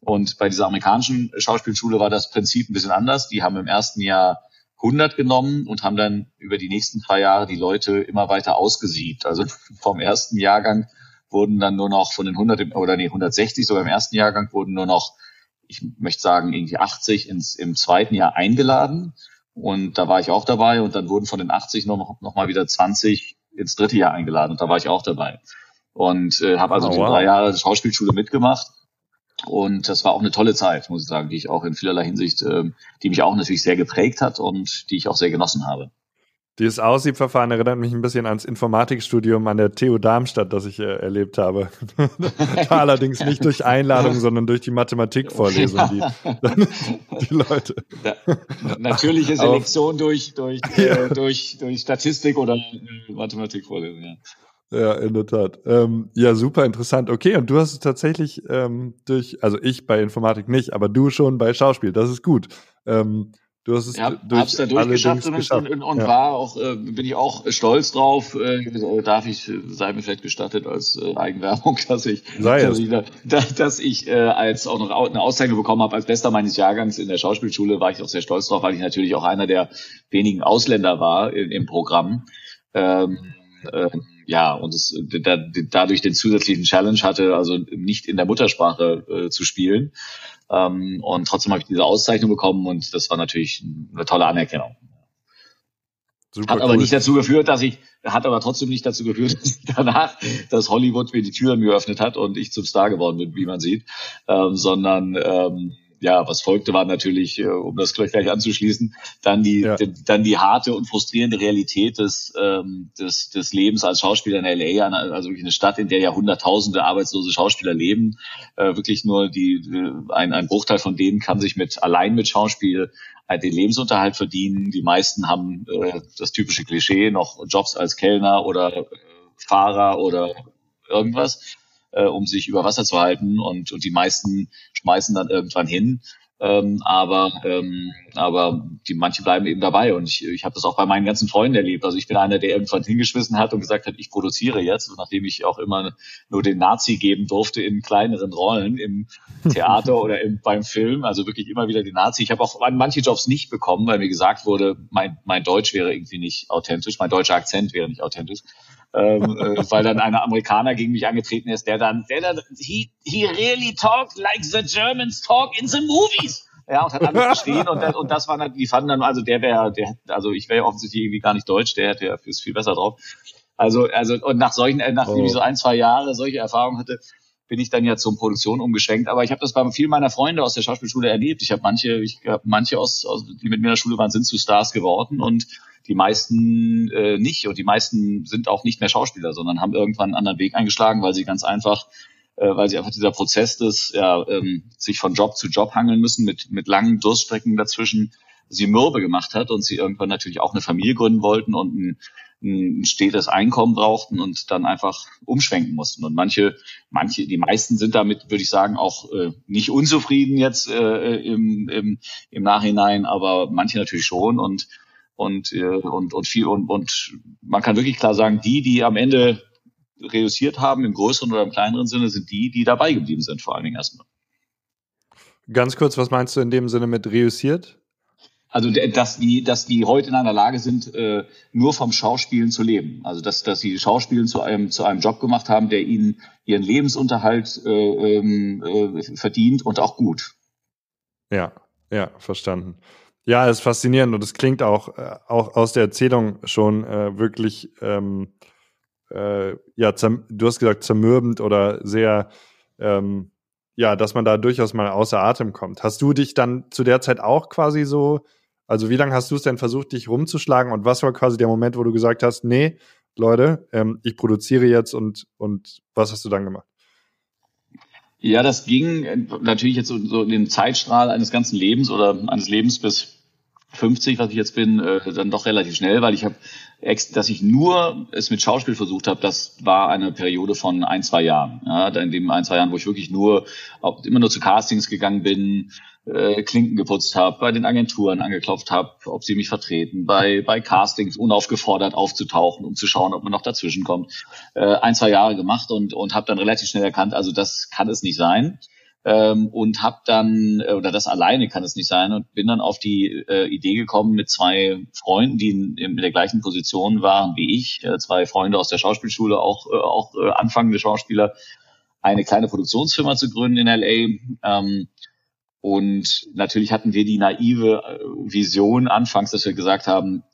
Und bei dieser amerikanischen Schauspielschule war das Prinzip ein bisschen anders. Die haben im ersten Jahr 100 genommen und haben dann über die nächsten drei Jahre die Leute immer weiter ausgesiebt. Also vom ersten Jahrgang wurden dann nur noch von den 100 oder nee 160 sogar im ersten Jahrgang wurden nur noch ich möchte sagen irgendwie 80 ins im zweiten Jahr eingeladen und da war ich auch dabei und dann wurden von den 80 noch noch mal wieder 20 ins dritte Jahr eingeladen und da war ich auch dabei und äh, habe also oh, wow. die drei Jahre Schauspielschule mitgemacht. Und das war auch eine tolle Zeit, muss ich sagen, die ich auch in vielerlei Hinsicht, äh, die mich auch natürlich sehr geprägt hat und die ich auch sehr genossen habe. Dieses Aussiebverfahren erinnert mich ein bisschen ans Informatikstudium an der TU Darmstadt, das ich äh, erlebt habe. Allerdings nicht durch Einladung, sondern durch die Mathematikvorlesung, die, die Leute. Ja, natürliche Selektion durch, durch, ja. äh, durch, durch Statistik oder äh, Mathematikvorlesung, ja. Ja, in der Tat. Ähm, ja, super interessant. Okay, und du hast es tatsächlich ähm, durch, also ich bei Informatik nicht, aber du schon bei Schauspiel. Das ist gut. Ähm, du hast es ja, durch hab's da durchgeschafft und, geschafft. und, und ja. war auch, äh, bin ich auch stolz drauf. Äh, darf ich, sei mir vielleicht gestattet als äh, Eigenwerbung, dass ich, dass ich, dass, dass ich äh, als auch noch eine Auszeichnung bekommen habe als Bester meines Jahrgangs in der Schauspielschule. War ich auch sehr stolz drauf, weil ich natürlich auch einer der wenigen Ausländer war in, im Programm. Ähm, äh, ja, und es da, dadurch den zusätzlichen Challenge hatte, also nicht in der Muttersprache äh, zu spielen. Ähm, und trotzdem habe ich diese Auszeichnung bekommen und das war natürlich eine tolle Anerkennung. Super hat aber cool. nicht dazu geführt, dass ich, hat aber trotzdem nicht dazu geführt, dass danach, dass Hollywood mir die Türen geöffnet hat und ich zum Star geworden bin, wie man sieht, ähm, sondern ähm, ja, was folgte, war natürlich, äh, um das gleich, gleich anzuschließen, dann die, ja. die, dann die harte und frustrierende Realität des, ähm, des, des Lebens als Schauspieler in LA, also wirklich eine Stadt, in der ja hunderttausende arbeitslose Schauspieler leben. Äh, wirklich nur die, ein, ein Bruchteil von denen kann sich mit allein mit Schauspiel äh, den Lebensunterhalt verdienen. Die meisten haben äh, das typische Klischee, noch Jobs als Kellner oder äh, Fahrer oder irgendwas äh, um sich über Wasser zu halten und, und die meisten schmeißen dann irgendwann hin. Ähm, aber ähm, aber die manche bleiben eben dabei und ich, ich habe das auch bei meinen ganzen Freunden erlebt. Also ich bin einer, der irgendwann hingeschmissen hat und gesagt hat, ich produziere jetzt, nachdem ich auch immer nur den Nazi geben durfte in kleineren Rollen im Theater oder im, beim Film. Also wirklich immer wieder den Nazi. Ich habe auch manche Jobs nicht bekommen, weil mir gesagt wurde, mein mein Deutsch wäre irgendwie nicht authentisch, mein deutscher Akzent wäre nicht authentisch. Ähm, äh, weil dann ein Amerikaner gegen mich angetreten ist, der dann, der dann, he, he really talked like the Germans talk in the movies. Ja, und hat alles geschrien und, das, und das war dann, die fanden dann, also der wäre, der, also ich wäre ja offensichtlich irgendwie gar nicht deutsch, der hätte ja viel besser drauf. Also, also, und nach solchen, äh, nachdem oh. ich so ein, zwei Jahre solche Erfahrungen hatte, bin ich dann ja zur Produktion umgeschwenkt. Aber ich habe das bei vielen meiner Freunde aus der Schauspielschule erlebt. Ich habe manche, ich habe manche aus, aus, die mit mir in der Schule waren, sind zu Stars geworden und die meisten äh, nicht. Und die meisten sind auch nicht mehr Schauspieler, sondern haben irgendwann einen anderen Weg eingeschlagen, weil sie ganz einfach äh, weil sie einfach dieser Prozess des ja, ähm, sich von Job zu Job hangeln müssen mit mit langen Durststrecken dazwischen sie mürbe gemacht hat und sie irgendwann natürlich auch eine Familie gründen wollten und ein, ein stetes Einkommen brauchten und dann einfach umschwenken mussten. Und manche, manche, die meisten sind damit, würde ich sagen, auch äh, nicht unzufrieden jetzt äh, im, im, im Nachhinein, aber manche natürlich schon und und äh, und und viel und und man kann wirklich klar sagen, die, die am Ende reduziert haben, im größeren oder im kleineren Sinne, sind die, die dabei geblieben sind, vor allen Dingen erstmal. Ganz kurz, was meinst du in dem Sinne mit reüssiert? Also dass die, dass die heute in einer Lage sind, äh, nur vom Schauspielen zu leben. Also dass, dass sie Schauspielen zu einem zu einem Job gemacht haben, der ihnen ihren Lebensunterhalt äh, ähm, äh, verdient und auch gut. Ja, ja, verstanden. Ja, es ist faszinierend und es klingt auch, auch aus der Erzählung schon wirklich, ähm, äh, ja, du hast gesagt, zermürbend oder sehr, ähm, ja, dass man da durchaus mal außer Atem kommt. Hast du dich dann zu der Zeit auch quasi so also wie lange hast du es denn versucht, dich rumzuschlagen und was war quasi der Moment, wo du gesagt hast, nee, Leute, ähm, ich produziere jetzt und, und was hast du dann gemacht? Ja, das ging äh, natürlich jetzt so, so in den Zeitstrahl eines ganzen Lebens oder eines Lebens bis 50, was ich jetzt bin, äh, dann doch relativ schnell, weil ich habe, dass ich nur es mit Schauspiel versucht habe, das war eine Periode von ein, zwei Jahren. Ja, in dem ein, zwei Jahren, wo ich wirklich nur, immer nur zu Castings gegangen bin, äh, Klinken geputzt habe, bei den Agenturen angeklopft habe, ob sie mich vertreten, bei, bei Castings unaufgefordert aufzutauchen, um zu schauen, ob man noch dazwischen kommt. Äh, ein, zwei Jahre gemacht und, und habe dann relativ schnell erkannt, also das kann es nicht sein. Ähm, und habe dann, äh, oder das alleine kann es nicht sein, und bin dann auf die äh, Idee gekommen mit zwei Freunden, die in, in der gleichen Position waren wie ich, äh, zwei Freunde aus der Schauspielschule, auch, äh, auch äh, anfangende Schauspieler, eine kleine Produktionsfirma zu gründen in LA. Ähm, und natürlich hatten wir die naive äh, Vision anfangs, dass wir gesagt haben,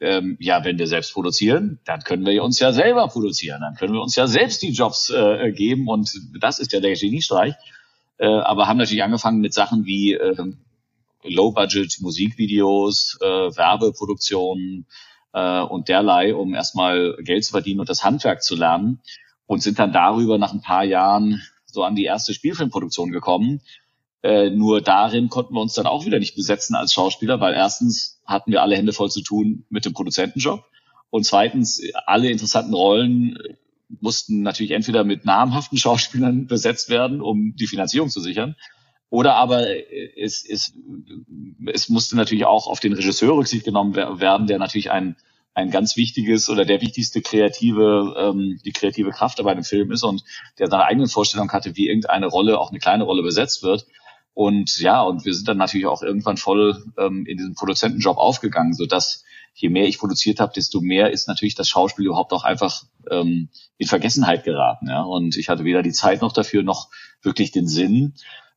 ähm, ja, wenn wir selbst produzieren, dann können wir uns ja selber produzieren, dann können wir uns ja selbst die Jobs äh, geben und das ist ja der Geniestreich. Äh, aber haben natürlich angefangen mit Sachen wie äh, Low-Budget Musikvideos, äh, Werbeproduktionen äh, und derlei, um erstmal Geld zu verdienen und das Handwerk zu lernen und sind dann darüber nach ein paar Jahren so an die erste Spielfilmproduktion gekommen. Äh, nur darin konnten wir uns dann auch wieder nicht besetzen als Schauspieler, weil erstens hatten wir alle Hände voll zu tun mit dem Produzentenjob und zweitens alle interessanten Rollen mussten natürlich entweder mit namhaften Schauspielern besetzt werden, um die Finanzierung zu sichern, oder aber äh, es, es, es musste natürlich auch auf den Regisseur Rücksicht genommen werden, der natürlich ein, ein ganz wichtiges oder der wichtigste kreative, ähm, die kreative Kraft bei einem Film ist und der seine eigene Vorstellung hatte, wie irgendeine Rolle, auch eine kleine Rolle besetzt wird. Und ja, und wir sind dann natürlich auch irgendwann voll ähm, in diesen Produzentenjob aufgegangen, so dass je mehr ich produziert habe, desto mehr ist natürlich das Schauspiel überhaupt auch einfach ähm, in Vergessenheit geraten. Ja? Und ich hatte weder die Zeit noch dafür, noch wirklich den Sinn.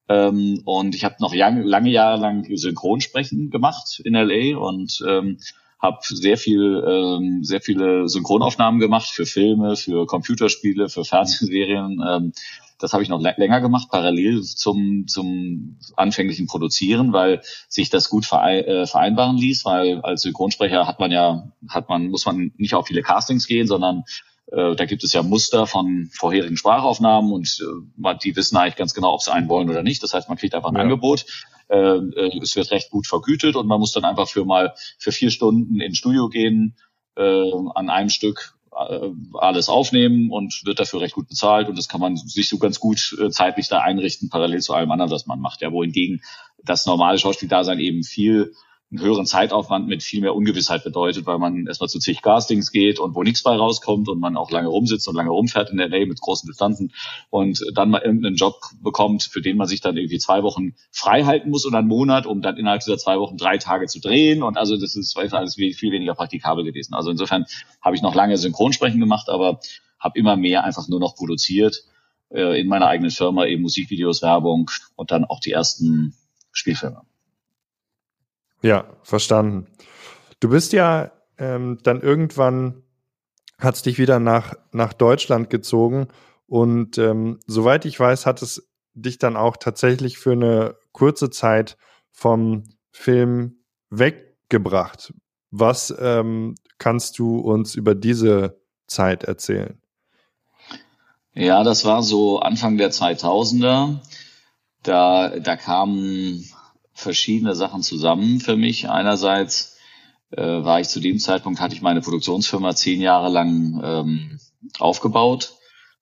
Ähm, und ich habe noch lange, lange Jahre lang Synchronsprechen gemacht in LA und ähm, habe sehr viel, ähm, sehr viele Synchronaufnahmen gemacht für Filme, für Computerspiele, für Fernsehserien. Ähm, das habe ich noch länger gemacht, parallel zum, zum anfänglichen Produzieren, weil sich das gut äh, vereinbaren ließ, weil als Synchronsprecher hat man ja, hat man, muss man nicht auf viele Castings gehen, sondern äh, da gibt es ja Muster von vorherigen Sprachaufnahmen und äh, die wissen eigentlich ganz genau, ob sie einen wollen oder nicht. Das heißt, man kriegt einfach ein ja. Angebot. Äh, äh, es wird recht gut vergütet und man muss dann einfach für mal für vier Stunden ins Studio gehen, äh, an einem Stück alles aufnehmen und wird dafür recht gut bezahlt und das kann man sich so ganz gut äh, zeitlich da einrichten, parallel zu allem anderen, was man macht. Ja, wohingegen das normale Schauspieldasein eben viel einen höheren Zeitaufwand mit viel mehr Ungewissheit bedeutet, weil man erstmal zu zig Castings geht und wo nichts bei rauskommt und man auch lange rumsitzt und lange rumfährt in der LA mit großen Distanzen und dann mal irgendeinen Job bekommt, für den man sich dann irgendwie zwei Wochen frei halten muss oder einen Monat, um dann innerhalb dieser zwei Wochen drei Tage zu drehen. Und also das ist alles viel weniger praktikabel gewesen. Also insofern habe ich noch lange Synchronsprechen gemacht, aber habe immer mehr einfach nur noch produziert äh, in meiner eigenen Firma, eben Musikvideos, Werbung und dann auch die ersten Spielfilme. Ja, verstanden. Du bist ja ähm, dann irgendwann, hat es dich wieder nach, nach Deutschland gezogen und ähm, soweit ich weiß, hat es dich dann auch tatsächlich für eine kurze Zeit vom Film weggebracht. Was ähm, kannst du uns über diese Zeit erzählen? Ja, das war so Anfang der 2000er. Da, da kamen verschiedene Sachen zusammen für mich. Einerseits äh, war ich zu dem Zeitpunkt, hatte ich meine Produktionsfirma zehn Jahre lang ähm, aufgebaut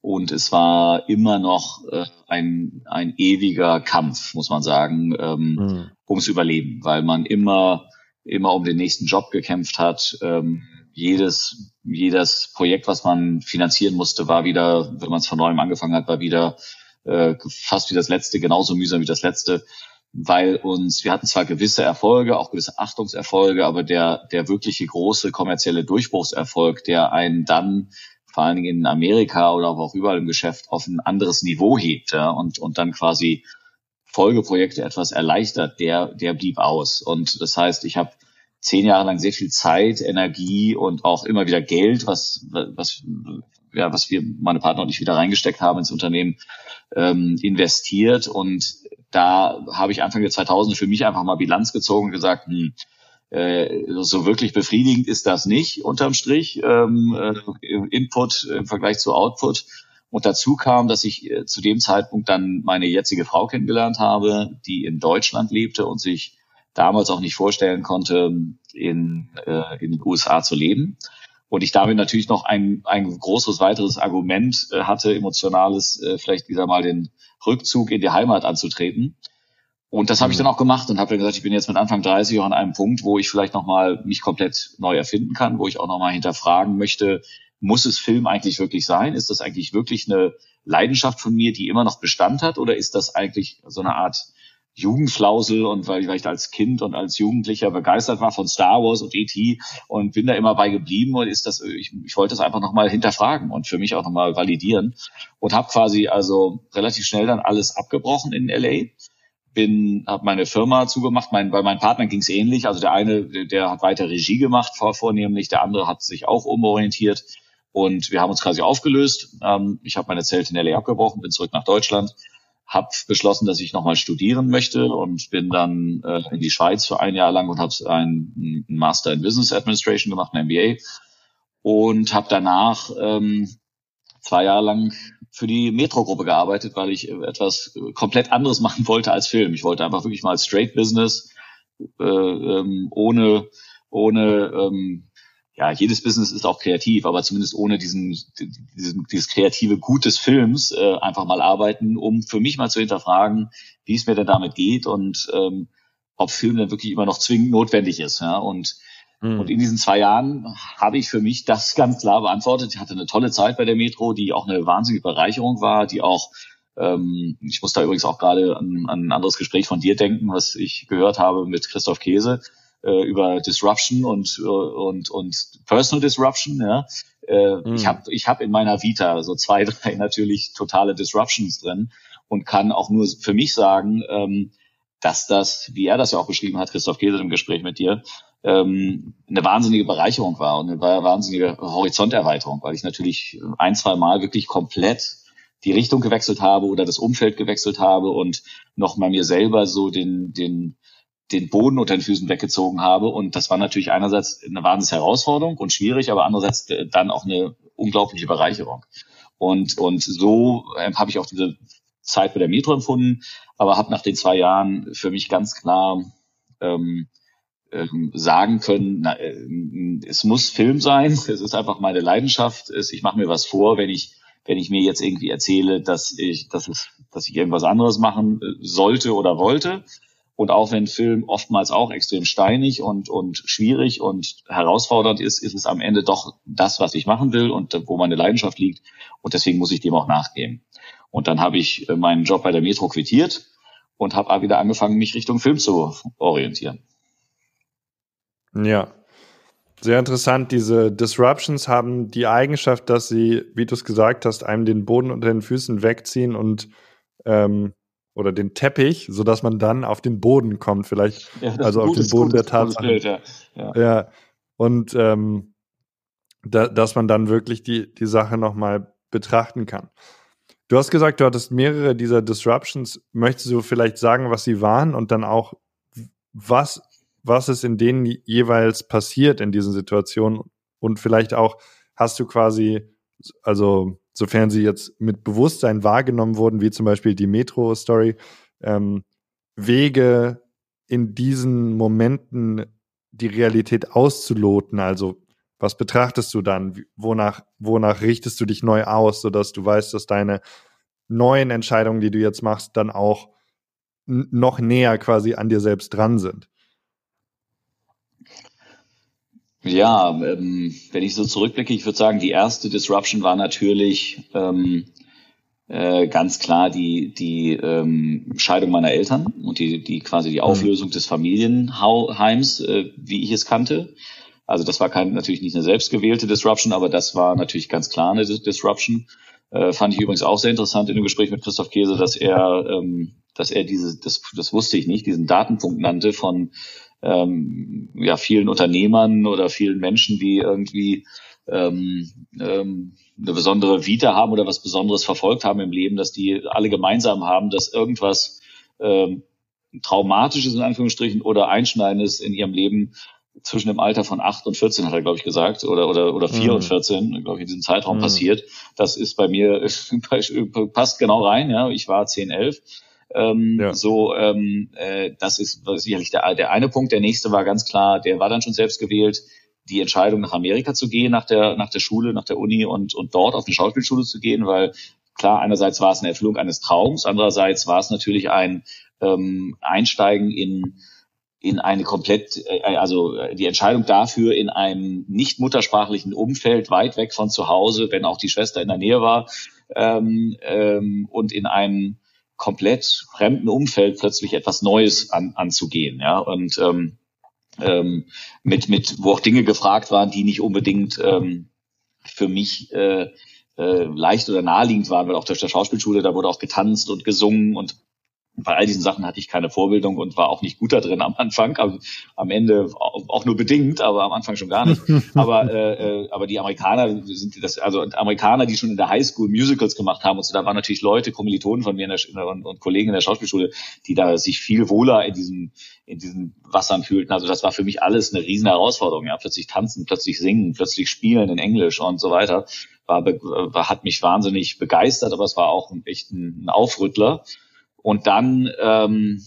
und es war immer noch äh, ein, ein ewiger Kampf, muss man sagen, ähm, mhm. ums Überleben, weil man immer, immer um den nächsten Job gekämpft hat. Ähm, jedes, jedes Projekt, was man finanzieren musste, war wieder, wenn man es von neuem angefangen hat, war wieder äh, fast wie das letzte, genauso mühsam wie das letzte weil uns, wir hatten zwar gewisse Erfolge, auch gewisse Achtungserfolge, aber der, der wirkliche große kommerzielle Durchbruchserfolg, der einen dann vor allen Dingen in Amerika oder auch überall im Geschäft auf ein anderes Niveau hebt ja, und, und dann quasi Folgeprojekte etwas erleichtert, der, der blieb aus. Und das heißt, ich habe zehn Jahre lang sehr viel Zeit, Energie und auch immer wieder Geld, was, was, ja, was wir, meine Partner und ich wieder reingesteckt haben ins Unternehmen, ähm, investiert. Und da habe ich Anfang der 2000 für mich einfach mal Bilanz gezogen und gesagt, hm, äh, so wirklich befriedigend ist das nicht unterm Strich, ähm, äh, Input im Vergleich zu Output. Und dazu kam, dass ich äh, zu dem Zeitpunkt dann meine jetzige Frau kennengelernt habe, die in Deutschland lebte und sich damals auch nicht vorstellen konnte, in, in den USA zu leben. Und ich damit natürlich noch ein, ein großes weiteres Argument hatte, emotionales, vielleicht wieder mal den Rückzug in die Heimat anzutreten. Und das habe ich mhm. dann auch gemacht und habe dann gesagt, ich bin jetzt mit Anfang 30 auch an einem Punkt, wo ich vielleicht nochmal mich komplett neu erfinden kann, wo ich auch nochmal hinterfragen möchte, muss es Film eigentlich wirklich sein? Ist das eigentlich wirklich eine Leidenschaft von mir, die immer noch Bestand hat? Oder ist das eigentlich so eine Art Jugendflausel und weil ich, weil ich als Kind und als Jugendlicher begeistert war von Star Wars und E.T. und bin da immer bei geblieben und ist das, ich, ich wollte das einfach nochmal hinterfragen und für mich auch nochmal validieren und habe quasi also relativ schnell dann alles abgebrochen in LA bin, habe meine Firma zugemacht. Mein, bei meinen Partnern ging es ähnlich. Also der eine, der, der hat weiter Regie gemacht vor, vornehmlich, der andere hat sich auch umorientiert und wir haben uns quasi aufgelöst. Ähm, ich habe meine Zelte in LA abgebrochen, bin zurück nach Deutschland habe beschlossen, dass ich nochmal studieren möchte und bin dann äh, in die Schweiz für ein Jahr lang und habe einen, Master in Business Administration gemacht, ein MBA und habe danach ähm, zwei Jahre lang für die Metro-Gruppe gearbeitet, weil ich etwas komplett anderes machen wollte als Film. Ich wollte einfach wirklich mal Straight Business äh, ähm, ohne ohne ähm, ja, jedes Business ist auch kreativ, aber zumindest ohne diesen, diesen dieses kreative Gut des Films äh, einfach mal arbeiten, um für mich mal zu hinterfragen, wie es mir denn damit geht und ähm, ob Film denn wirklich immer noch zwingend notwendig ist. Ja? Und, mhm. und in diesen zwei Jahren habe ich für mich das ganz klar beantwortet. Ich hatte eine tolle Zeit bei der Metro, die auch eine wahnsinnige Bereicherung war, die auch ähm, ich muss da übrigens auch gerade an, an ein anderes Gespräch von dir denken, was ich gehört habe mit Christoph Käse, äh, über Disruption und, äh, und, und Personal Disruption. Ja. Äh, mhm. Ich habe ich hab in meiner Vita so zwei, drei natürlich totale Disruptions drin und kann auch nur für mich sagen, ähm, dass das, wie er das ja auch beschrieben hat, Christoph Käse im Gespräch mit dir, ähm, eine wahnsinnige Bereicherung war und eine wahnsinnige Horizonterweiterung, weil ich natürlich ein, zwei Mal wirklich komplett die Richtung gewechselt habe oder das Umfeld gewechselt habe und noch mal mir selber so den, den, den Boden unter den Füßen weggezogen habe. Und das war natürlich einerseits eine wahnsinnige Herausforderung und schwierig, aber andererseits äh, dann auch eine unglaubliche Bereicherung. Und, und so äh, habe ich auch diese Zeit bei der Metro empfunden, aber habe nach den zwei Jahren für mich ganz klar ähm, ähm, sagen können, na, äh, es muss Film sein, es ist einfach meine Leidenschaft, es, ich mache mir was vor, wenn ich wenn ich mir jetzt irgendwie erzähle, dass ich, dass es, dass ich irgendwas anderes machen sollte oder wollte, Und auch wenn Film oftmals auch extrem steinig und, und schwierig und herausfordernd ist, ist es am Ende doch das, was ich machen will und wo meine Leidenschaft liegt. Und deswegen muss ich dem auch nachgehen. Und dann habe ich äh, meinen Job bei der Metro quittiert und habe wieder angefangen, mich Richtung Film zu orientieren. Ja. Sehr interessant. Diese Disruptions haben die Eigenschaft, dass sie, wie du es gesagt hast, einem den Boden unter den Füßen wegziehen und ähm, oder den Teppich, so dass man dann auf den Boden kommt, vielleicht ja, also auf den Boden der Tatsachen. Ja. ja. ja. Und ähm, da, dass man dann wirklich die die Sache nochmal betrachten kann. Du hast gesagt, du hattest mehrere dieser Disruptions. Möchtest du vielleicht sagen, was sie waren und dann auch, was, was ist in denen jeweils passiert in diesen Situationen? Und vielleicht auch, hast du quasi, also sofern sie jetzt mit Bewusstsein wahrgenommen wurden, wie zum Beispiel die Metro-Story, ähm, Wege in diesen Momenten die Realität auszuloten, also was betrachtest du dann? Wonach, wonach richtest du dich neu aus, sodass du weißt, dass deine neuen Entscheidungen, die du jetzt machst, dann auch noch näher quasi an dir selbst dran sind? Ja, ähm, wenn ich so zurückblicke, ich würde sagen, die erste Disruption war natürlich ähm, äh, ganz klar die, die ähm, Scheidung meiner Eltern und die, die quasi die mhm. Auflösung des Familienheims, äh, wie ich es kannte. Also das war kein, natürlich nicht eine selbstgewählte Disruption, aber das war natürlich ganz klar eine Disruption. Äh, fand ich übrigens auch sehr interessant in dem Gespräch mit Christoph Käse, dass er, ähm, dass er diese, das, das wusste ich nicht, diesen Datenpunkt nannte von ähm, ja, vielen Unternehmern oder vielen Menschen, die irgendwie ähm, ähm, eine besondere Vita haben oder was Besonderes verfolgt haben im Leben, dass die alle gemeinsam haben, dass irgendwas ähm, Traumatisches in Anführungsstrichen oder Einschneidendes in ihrem Leben zwischen dem Alter von 8 und 14 hat er, glaube ich, gesagt, oder, oder, oder 4 mhm. und 14, glaube ich, in diesem Zeitraum mhm. passiert. Das ist bei mir, passt genau rein, ja. Ich war 10, 11. Ähm, ja. So, ähm, äh, das ist sicherlich der, der eine Punkt. Der nächste war ganz klar, der war dann schon selbst gewählt, die Entscheidung nach Amerika zu gehen, nach der, nach der Schule, nach der Uni und, und dort auf eine Schauspielschule zu gehen, weil klar, einerseits war es eine Erfüllung eines Traums, andererseits war es natürlich ein ähm, Einsteigen in in eine komplett, äh, also äh, die Entscheidung dafür in einem nicht muttersprachlichen Umfeld, weit weg von zu Hause, wenn auch die Schwester in der Nähe war, ähm, ähm, und in einem komplett fremden Umfeld plötzlich etwas Neues an, anzugehen, ja, und ähm, ähm, mit, mit, wo auch Dinge gefragt waren, die nicht unbedingt ähm, für mich äh, äh, leicht oder naheliegend waren, weil auch durch der Schauspielschule, da wurde auch getanzt und gesungen und bei all diesen Sachen hatte ich keine Vorbildung und war auch nicht gut da drin am Anfang, am, am Ende auch nur bedingt, aber am Anfang schon gar nicht. aber äh, äh, aber die Amerikaner sind das, also Amerikaner, die schon in der Highschool Musicals gemacht haben und so, da waren natürlich Leute, Kommilitonen von mir in der, und, und Kollegen in der Schauspielschule, die da sich viel wohler in diesen in diesen Wassern fühlten. Also das war für mich alles eine riesen Herausforderung. Ja, plötzlich tanzen, plötzlich singen, plötzlich spielen in Englisch und so weiter. War, war hat mich wahnsinnig begeistert, aber es war auch echt ein, ein Aufrüttler. Und dann, ähm,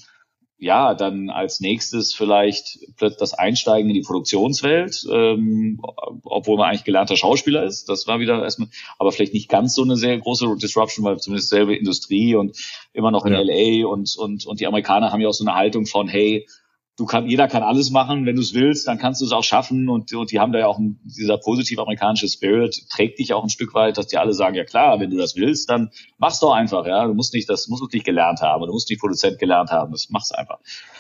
ja, dann als nächstes vielleicht das Einsteigen in die Produktionswelt, ähm, obwohl man eigentlich gelernter Schauspieler ist. Das war wieder erstmal, aber vielleicht nicht ganz so eine sehr große Disruption, weil zumindest selbe Industrie und immer noch in ja. LA und, und, und die Amerikaner haben ja auch so eine Haltung von, hey, du kann, jeder kann alles machen, wenn du es willst, dann kannst du es auch schaffen und, und die haben da ja auch ein, dieser positiv amerikanische Spirit trägt dich auch ein Stück weit, dass die alle sagen, ja klar, wenn du das willst, dann mach's doch einfach, ja, du musst nicht, das musst du nicht gelernt haben, du musst nicht Produzent gelernt haben, das mach's einfach.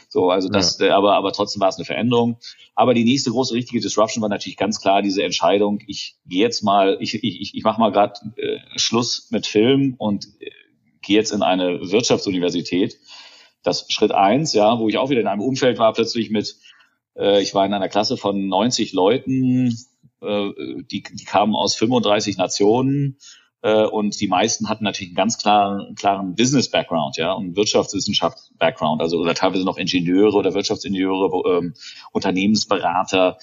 So, also das, ja. aber, aber trotzdem war es eine Veränderung. Aber die nächste große richtige Disruption war natürlich ganz klar diese Entscheidung, ich gehe jetzt mal, ich, ich, ich, ich mache mal gerade äh, Schluss mit Film und äh, gehe jetzt in eine Wirtschaftsuniversität das Schritt eins, ja, wo ich auch wieder in einem Umfeld war, plötzlich mit, äh, ich war in einer Klasse von 90 Leuten, äh, die, die kamen aus 35 Nationen äh, und die meisten hatten natürlich einen ganz klaren, klaren Business-Background, ja, und Wirtschaftswissenschaft-Background, also oder teilweise noch Ingenieure oder Wirtschaftsingenieure, ähm, Unternehmensberater.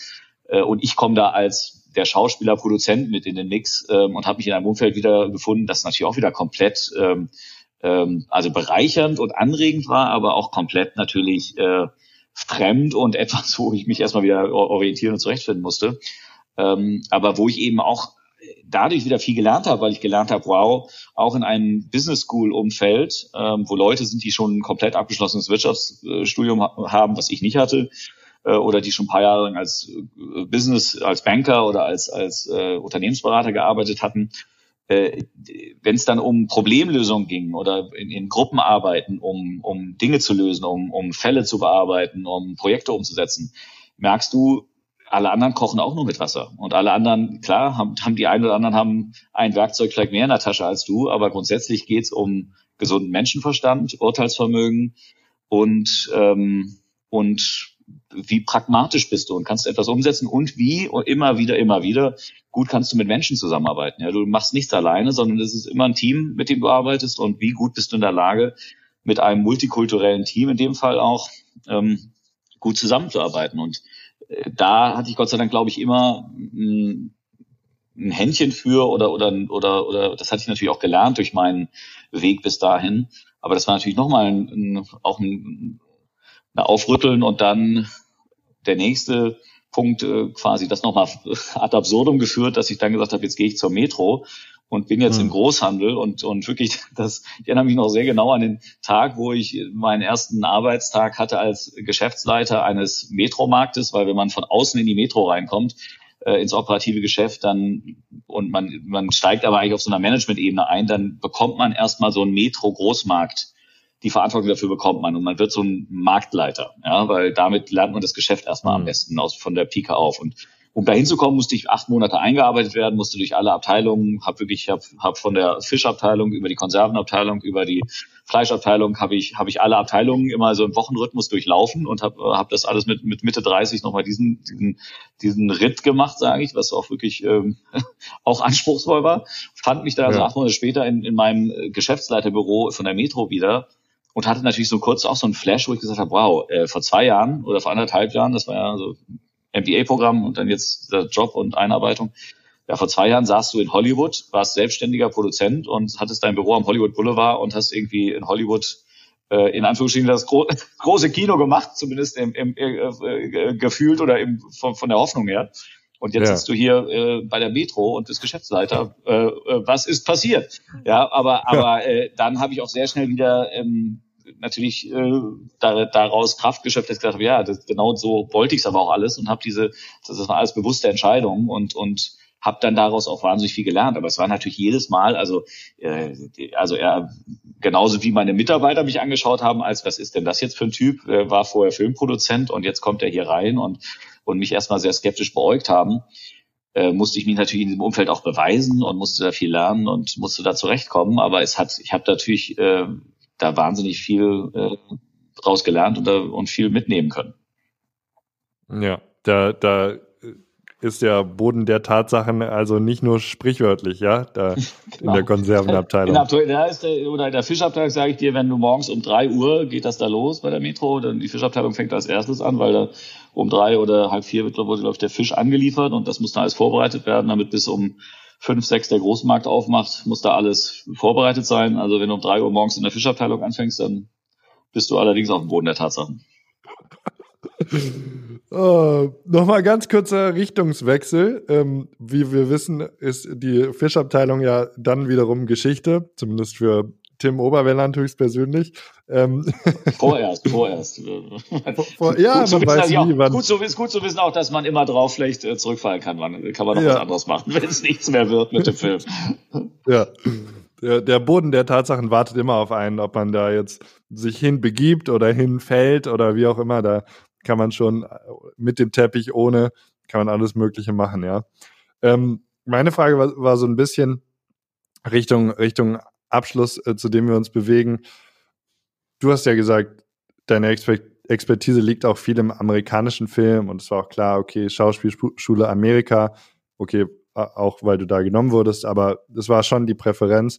Äh, und ich komme da als der Schauspieler, Produzent mit in den Mix ähm, und habe mich in einem Umfeld wieder gefunden, das natürlich auch wieder komplett ähm, ähm, also bereichernd und anregend war, aber auch komplett natürlich äh, fremd und etwas, wo ich mich erstmal wieder orientieren und zurechtfinden musste. Ähm, aber wo ich eben auch dadurch wieder viel gelernt habe, weil ich gelernt habe, wow, auch in einem Business School Umfeld, ähm, wo Leute sind, die schon ein komplett abgeschlossenes Wirtschaftsstudium haben, was ich nicht hatte, äh, oder die schon ein paar Jahre lang als äh, Business, als Banker oder als, als äh, Unternehmensberater gearbeitet hatten, äh, wenn es dann um Problemlösung ging oder in, in Gruppen arbeiten, um, um Dinge zu lösen, um, um Fälle zu bearbeiten, um Projekte umzusetzen, merkst du, alle anderen kochen auch nur mit Wasser. Und alle anderen, klar, haben, haben die einen oder anderen haben ein Werkzeug vielleicht mehr in der Tasche als du, aber grundsätzlich geht's um gesunden Menschenverstand, Urteilsvermögen und, ähm, und wie pragmatisch bist du und kannst du etwas umsetzen und wie und immer wieder, immer wieder gut kannst du mit Menschen zusammenarbeiten. Ja, du machst nichts alleine, sondern es ist immer ein Team, mit dem du arbeitest und wie gut bist du in der Lage, mit einem multikulturellen Team in dem Fall auch ähm, gut zusammenzuarbeiten. Und äh, da hatte ich Gott sei Dank, glaube ich, immer ein, ein Händchen für oder, oder, oder, oder das hatte ich natürlich auch gelernt durch meinen Weg bis dahin. Aber das war natürlich nochmal ein, ein, auch ein Aufrütteln und dann der nächste Punkt äh, quasi das nochmal ad absurdum geführt, dass ich dann gesagt habe, jetzt gehe ich zur Metro und bin jetzt mhm. im Großhandel und, und wirklich, das, ich erinnere mich noch sehr genau an den Tag, wo ich meinen ersten Arbeitstag hatte als Geschäftsleiter eines Metromarktes, weil wenn man von außen in die Metro reinkommt, äh, ins operative Geschäft, dann und man, man steigt aber eigentlich auf so einer Management-Ebene ein, dann bekommt man erstmal so einen Metro-Großmarkt die Verantwortung dafür bekommt man und man wird so ein Marktleiter, ja, weil damit lernt man das Geschäft erstmal mhm. am besten aus von der Pike auf und um da hinzukommen, musste ich acht Monate eingearbeitet werden, musste durch alle Abteilungen, habe wirklich, habe hab von der Fischabteilung über die Konservenabteilung, über die Fleischabteilung, habe ich, habe ich alle Abteilungen immer so im Wochenrhythmus durchlaufen und habe hab das alles mit, mit Mitte 30 nochmal diesen, diesen, diesen Ritt gemacht, sage ich, was auch wirklich ähm, auch anspruchsvoll war. Fand mich da also ja. acht Monate später in, in meinem Geschäftsleiterbüro von der Metro wieder und hatte natürlich so kurz auch so ein Flash, wo ich gesagt habe, wow, äh, vor zwei Jahren oder vor anderthalb Jahren, das war ja so MBA-Programm und dann jetzt der Job und Einarbeitung. Ja, vor zwei Jahren saßt du in Hollywood, warst selbstständiger Produzent und hattest dein Büro am Hollywood Boulevard und hast irgendwie in Hollywood äh, in Anführungsstrichen das gro große Kino gemacht, zumindest im, im, äh, äh, gefühlt oder im, von, von der Hoffnung her. Und jetzt ja. sitzt du hier äh, bei der Metro und bist Geschäftsleiter. Äh, äh, was ist passiert? Ja, aber aber äh, dann habe ich auch sehr schnell wieder ähm, natürlich äh, da, daraus Kraft geschöpft, dass ich gesagt habe, ja, das, genau so wollte ich es aber auch alles und habe diese, das war alles bewusste Entscheidungen und und habe dann daraus auch wahnsinnig viel gelernt. Aber es war natürlich jedes Mal, also äh, also er genauso wie meine Mitarbeiter mich angeschaut haben, als was ist denn das jetzt für ein Typ? Er war vorher Filmproduzent und jetzt kommt er hier rein und und mich erstmal sehr skeptisch beäugt haben, äh, musste ich mich natürlich in diesem Umfeld auch beweisen und musste da viel lernen und musste da zurechtkommen. Aber es hat, ich habe natürlich äh, da wahnsinnig viel äh, draus gelernt und, und viel mitnehmen können. Ja, da, da ist der Boden der Tatsachen also nicht nur sprichwörtlich, ja, da genau. in der Konservenabteilung. In der, oder in der Fischabteilung sage ich dir, wenn du morgens um drei Uhr geht das da los bei der Metro, dann die Fischabteilung fängt als erstes an, weil da um drei oder halb vier wird, glaube ich, der Fisch angeliefert und das muss dann alles vorbereitet werden, damit bis um fünf, sechs der Großmarkt aufmacht, muss da alles vorbereitet sein. Also wenn du um drei Uhr morgens in der Fischabteilung anfängst, dann bist du allerdings auf dem Boden der Tatsachen. Oh, Nochmal ganz kurzer Richtungswechsel. Ähm, wie wir wissen, ist die Fischabteilung ja dann wiederum Geschichte, zumindest für Tim Oberwelland höchstpersönlich. Ähm vorerst, vorerst. Vor, ja, gut man weiß nie, wann. Gut zu, gut zu wissen auch, dass man immer drauf vielleicht äh, zurückfallen kann. Man kann man noch ja. was anderes machen, wenn es nichts mehr wird mit dem Film. Ja. Der, der Boden der Tatsachen wartet immer auf einen, ob man da jetzt sich hinbegibt oder hinfällt oder wie auch immer. Da kann man schon äh, mit dem Teppich ohne, kann man alles Mögliche machen, ja. Ähm, meine Frage war, war so ein bisschen Richtung, Richtung Abschluss, äh, zu dem wir uns bewegen. Du hast ja gesagt, deine Exper Expertise liegt auch viel im amerikanischen Film und es war auch klar, okay, Schauspielschule Amerika, okay, auch weil du da genommen wurdest, aber das war schon die Präferenz.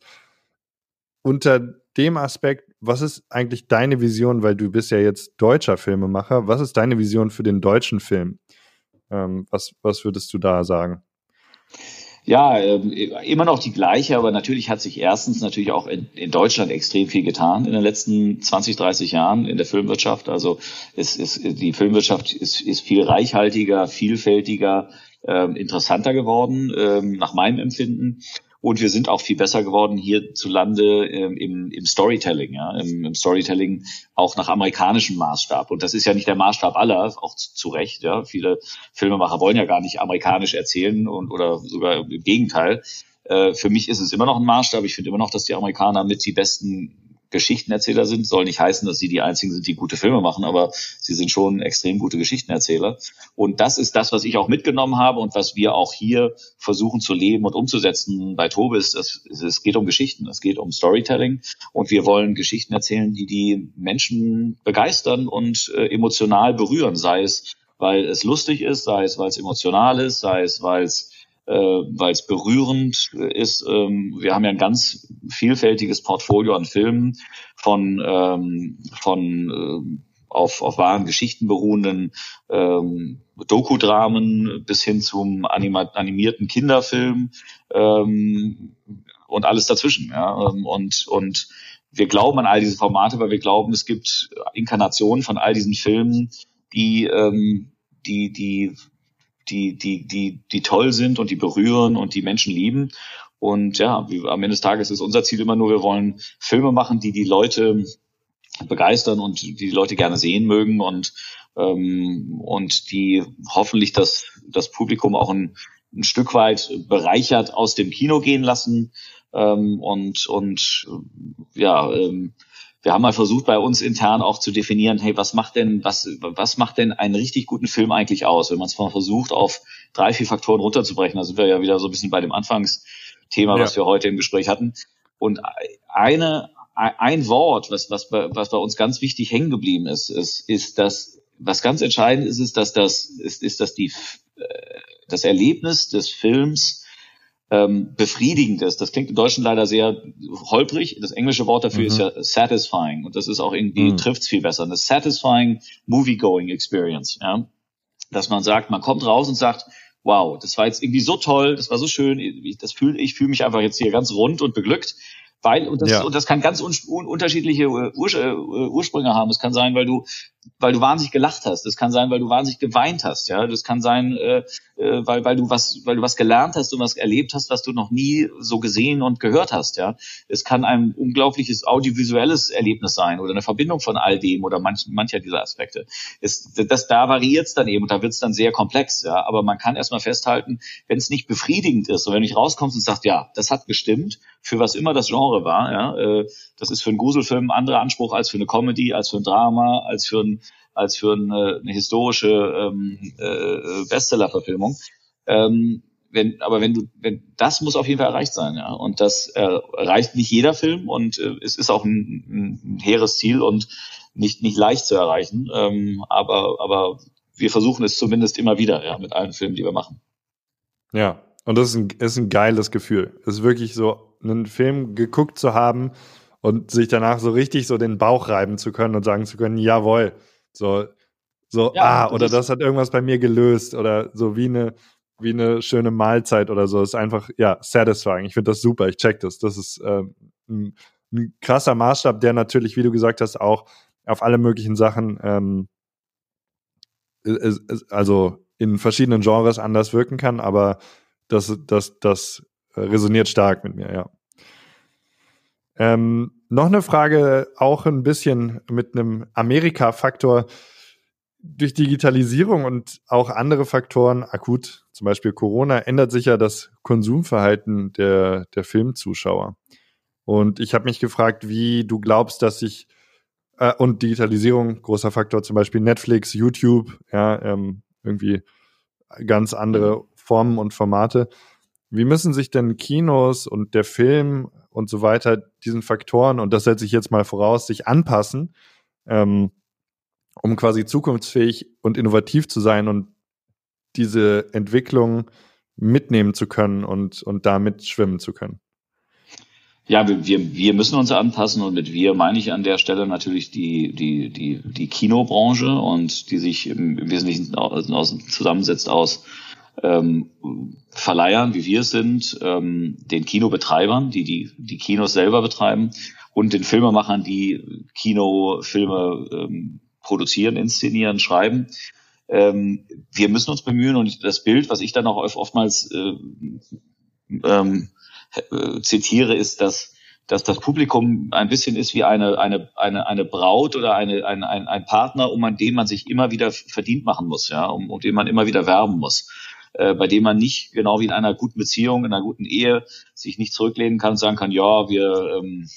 Unter dem Aspekt, was ist eigentlich deine Vision, weil du bist ja jetzt deutscher Filmemacher, was ist deine Vision für den deutschen Film? Ähm, was, was würdest du da sagen? Ja, ähm, immer noch die gleiche, aber natürlich hat sich erstens natürlich auch in, in, Deutschland extrem viel getan in den letzten 20, 30 Jahren in der Filmwirtschaft. Also es ist, die Filmwirtschaft ist, ist viel reichhaltiger, vielfältiger äh, interessanter geworden, äh, nach meinem Empfinden. Und wir sind auch viel besser geworden hierzulande ähm, im, im Storytelling, ja, im, im Storytelling auch nach amerikanischem Maßstab. Und das ist ja nicht der Maßstab aller, auch zu, zu Recht. Ja. Viele Filmemacher wollen ja gar nicht amerikanisch erzählen und oder sogar im Gegenteil. Äh, für mich ist es immer noch ein Maßstab. Ich finde immer noch, dass die Amerikaner mit die besten Geschichtenerzähler sind. Soll nicht heißen, dass sie die einzigen sind, die gute Filme machen, aber sie sind schon extrem gute Geschichtenerzähler. Und das ist das, was ich auch mitgenommen habe und was wir auch hier versuchen zu leben und umzusetzen bei Tobis. Es, es geht um Geschichten, es geht um Storytelling und wir wollen Geschichten erzählen, die die Menschen begeistern und äh, emotional berühren, sei es, weil es lustig ist, sei es, weil es emotional ist, sei es, weil es äh, weil es berührend ist. Ähm, wir haben ja ein ganz vielfältiges Portfolio an Filmen von, ähm, von äh, auf, auf wahren Geschichten beruhenden ähm, Dokudramen bis hin zum animierten Kinderfilm ähm, und alles dazwischen. Ja? Ähm, und, und wir glauben an all diese Formate, weil wir glauben, es gibt Inkarnationen von all diesen Filmen, die, ähm, die, die die, die, die, die toll sind und die berühren und die Menschen lieben. Und ja, wie, am Ende des Tages ist unser Ziel immer nur, wir wollen Filme machen, die die Leute begeistern und die die Leute gerne sehen mögen und ähm, und die hoffentlich das das Publikum auch ein, ein Stück weit bereichert aus dem Kino gehen lassen ähm, und und ja ähm, wir haben mal versucht, bei uns intern auch zu definieren, hey, was macht denn, was, was macht denn einen richtig guten Film eigentlich aus? Wenn man es mal versucht, auf drei, vier Faktoren runterzubrechen, da sind wir ja wieder so ein bisschen bei dem Anfangsthema, ja. was wir heute im Gespräch hatten. Und eine, ein Wort, was, was, was bei uns ganz wichtig hängen geblieben ist, ist, ist dass, was ganz entscheidend ist, ist, dass das, ist, ist, dass die, äh, das Erlebnis des Films ähm, befriedigend ist. Das klingt in Deutschen leider sehr holprig. Das englische Wort dafür mhm. ist ja satisfying und das ist auch irgendwie mhm. trifft's viel besser. Eine satisfying movie-going experience. Ja? Dass man sagt, man kommt raus und sagt, wow, das war jetzt irgendwie so toll, das war so schön, ich, das fühl, ich fühle mich einfach jetzt hier ganz rund und beglückt. Weil, und das, ja. und das kann ganz un, un, unterschiedliche äh, Ur, äh, Ursprünge haben. Es kann sein, weil du, weil du wahnsinnig gelacht hast. Es kann sein, weil du wahnsinnig geweint hast. Ja, das kann sein, äh, äh, weil, weil du was, weil du was gelernt hast und was erlebt hast, was du noch nie so gesehen und gehört hast. Ja, es kann ein unglaubliches audiovisuelles Erlebnis sein oder eine Verbindung von all dem oder manch, mancher dieser Aspekte. Es, das, da variiert es dann eben und da wird es dann sehr komplex. Ja, aber man kann erstmal festhalten, wenn es nicht befriedigend ist und wenn du nicht rauskommst und sagst, ja, das hat gestimmt, für was immer das Genre war. Ja, äh, das ist für einen Gruselfilm ein anderer Anspruch als für eine Comedy, als für ein Drama, als für ein als für eine, eine historische ähm, äh, Bestseller-Verfilmung. Ähm, wenn, aber wenn du, wenn das muss auf jeden Fall erreicht sein, ja. Und das erreicht nicht jeder Film und äh, es ist auch ein, ein hehres Ziel und nicht nicht leicht zu erreichen. Ähm, aber aber wir versuchen es zumindest immer wieder, ja, mit allen Filmen, die wir machen. Ja, und das ist ein, ist ein geiles Gefühl. Es ist wirklich so, einen Film geguckt zu haben und sich danach so richtig so den Bauch reiben zu können und sagen zu können, jawohl, so, so, ja, ah, oder das hat irgendwas bei mir gelöst oder so wie eine, wie eine schöne Mahlzeit oder so. Ist einfach, ja, satisfying. Ich finde das super. Ich check das. Das ist ähm, ein, ein, krasser Maßstab, der natürlich, wie du gesagt hast, auch auf alle möglichen Sachen, ähm, also in verschiedenen Genres anders wirken kann, aber das, das, das resoniert stark mit mir, ja. Ähm, noch eine Frage, auch ein bisschen mit einem Amerika-Faktor. Durch Digitalisierung und auch andere Faktoren, akut zum Beispiel Corona, ändert sich ja das Konsumverhalten der, der Filmzuschauer. Und ich habe mich gefragt, wie du glaubst, dass sich äh, und Digitalisierung, großer Faktor, zum Beispiel Netflix, YouTube, ja, ähm, irgendwie ganz andere Formen und Formate. Wie müssen sich denn Kinos und der Film und so weiter diesen Faktoren, und das setze ich jetzt mal voraus, sich anpassen, ähm, um quasi zukunftsfähig und innovativ zu sein und diese Entwicklung mitnehmen zu können und, und da mitschwimmen zu können? Ja, wir, wir müssen uns anpassen und mit wir meine ich an der Stelle natürlich die, die, die, die Kinobranche und die sich im, Wesentlichen aus, aus, zusammensetzt aus ähm, Verleihern, wie wir sind, ähm, den Kinobetreibern, die, die die Kinos selber betreiben und den Filmemachern, die Kinofilme ähm, produzieren, inszenieren, schreiben. ähm, wir müssen uns bemühen und das Bild, was ich dann auch oftmals äh, ähm, äh, zitiere, ist, dass dass das Publikum ein bisschen ist wie eine, eine, eine, eine Braut oder eine, ein, ein, ein Partner, um an dem man sich immer wieder verdient machen muss, ja, um, um den man immer wieder werben muss. Äh, bei dem man nicht, genau wie in einer guten Beziehung, in einer guten Ehe, sich nicht zurücklehnen kann und sagen kann, ja, wir, ähm,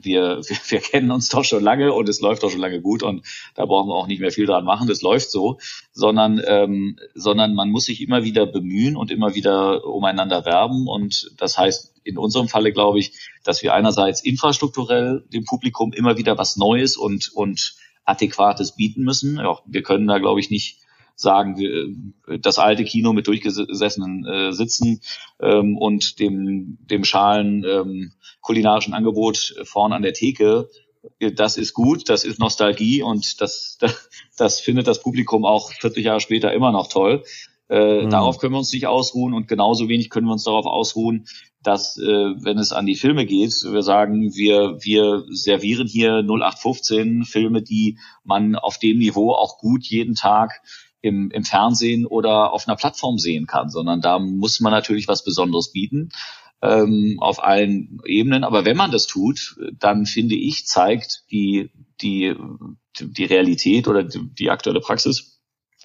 wir, wir, wir kennen uns doch schon lange und es läuft doch schon lange gut und da brauchen wir auch nicht mehr viel dran machen, das läuft so, sondern, ähm, sondern man muss sich immer wieder bemühen und immer wieder umeinander werben und das heißt in unserem Falle glaube ich, dass wir einerseits infrastrukturell dem Publikum immer wieder was Neues und, und Adäquates bieten müssen. Ja, wir können da glaube ich nicht sagen, wir, das alte Kino mit durchgesessenen äh, Sitzen ähm, und dem, dem schalen ähm, kulinarischen Angebot vorn an der Theke, das ist gut, das ist Nostalgie und das, das, das findet das Publikum auch 40 Jahre später immer noch toll. Äh, mhm. Darauf können wir uns nicht ausruhen und genauso wenig können wir uns darauf ausruhen, dass, äh, wenn es an die Filme geht, wir sagen, wir, wir servieren hier 0815 Filme, die man auf dem Niveau auch gut jeden Tag im, im Fernsehen oder auf einer Plattform sehen kann, sondern da muss man natürlich was Besonderes bieten ähm, auf allen Ebenen. Aber wenn man das tut, dann finde ich, zeigt die, die, die Realität oder die, die aktuelle Praxis,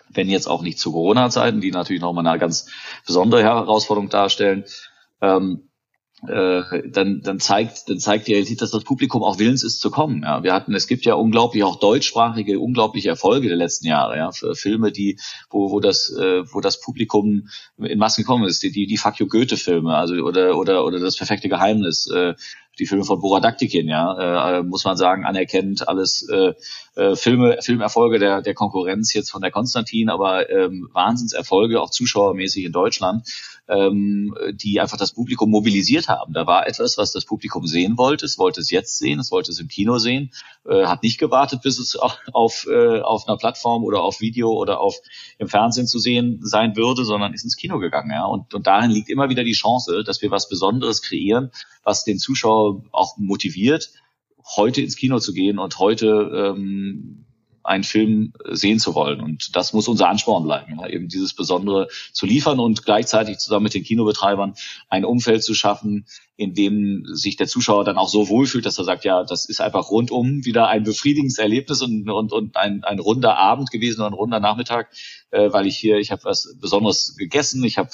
wenn jetzt auch nicht zu Corona-Zeiten, die natürlich nochmal eine ganz besondere Herausforderung darstellen, ähm, äh, dann, dann zeigt, dann zeigt die Realität, dass das Publikum auch willens ist zu kommen. Ja, wir hatten, es gibt ja unglaublich auch deutschsprachige, unglaubliche Erfolge der letzten Jahre, ja, für Filme, die, wo, wo das, äh, wo das Publikum in Massen gekommen ist, die, die, die Fuck you Goethe-Filme, also oder oder oder das perfekte Geheimnis, äh, die Filme von Bora Daktikin, ja, äh, muss man sagen, anerkennt alles äh, äh, Filme, Filmerfolge der, der Konkurrenz jetzt von der Konstantin, aber ähm, Wahnsinnserfolge, auch zuschauermäßig in Deutschland, ähm, die einfach das Publikum mobilisiert haben. Da war etwas, was das Publikum sehen wollte. Es wollte es jetzt sehen, es wollte es im Kino sehen, äh, hat nicht gewartet, bis es auf, auf, äh, auf einer Plattform oder auf Video oder auf im Fernsehen zu sehen sein würde, sondern ist ins Kino gegangen. Ja? Und, und darin liegt immer wieder die Chance, dass wir was Besonderes kreieren, was den Zuschauer auch motiviert, heute ins Kino zu gehen und heute ähm, einen Film sehen zu wollen. Und das muss unser Ansporn bleiben, ja, eben dieses Besondere zu liefern und gleichzeitig zusammen mit den Kinobetreibern ein Umfeld zu schaffen, in dem sich der Zuschauer dann auch so wohlfühlt, dass er sagt, ja, das ist einfach rundum wieder ein befriedigendes Erlebnis und, und, und ein, ein runder Abend gewesen oder ein runder Nachmittag, äh, weil ich hier, ich habe was Besonderes gegessen, ich habe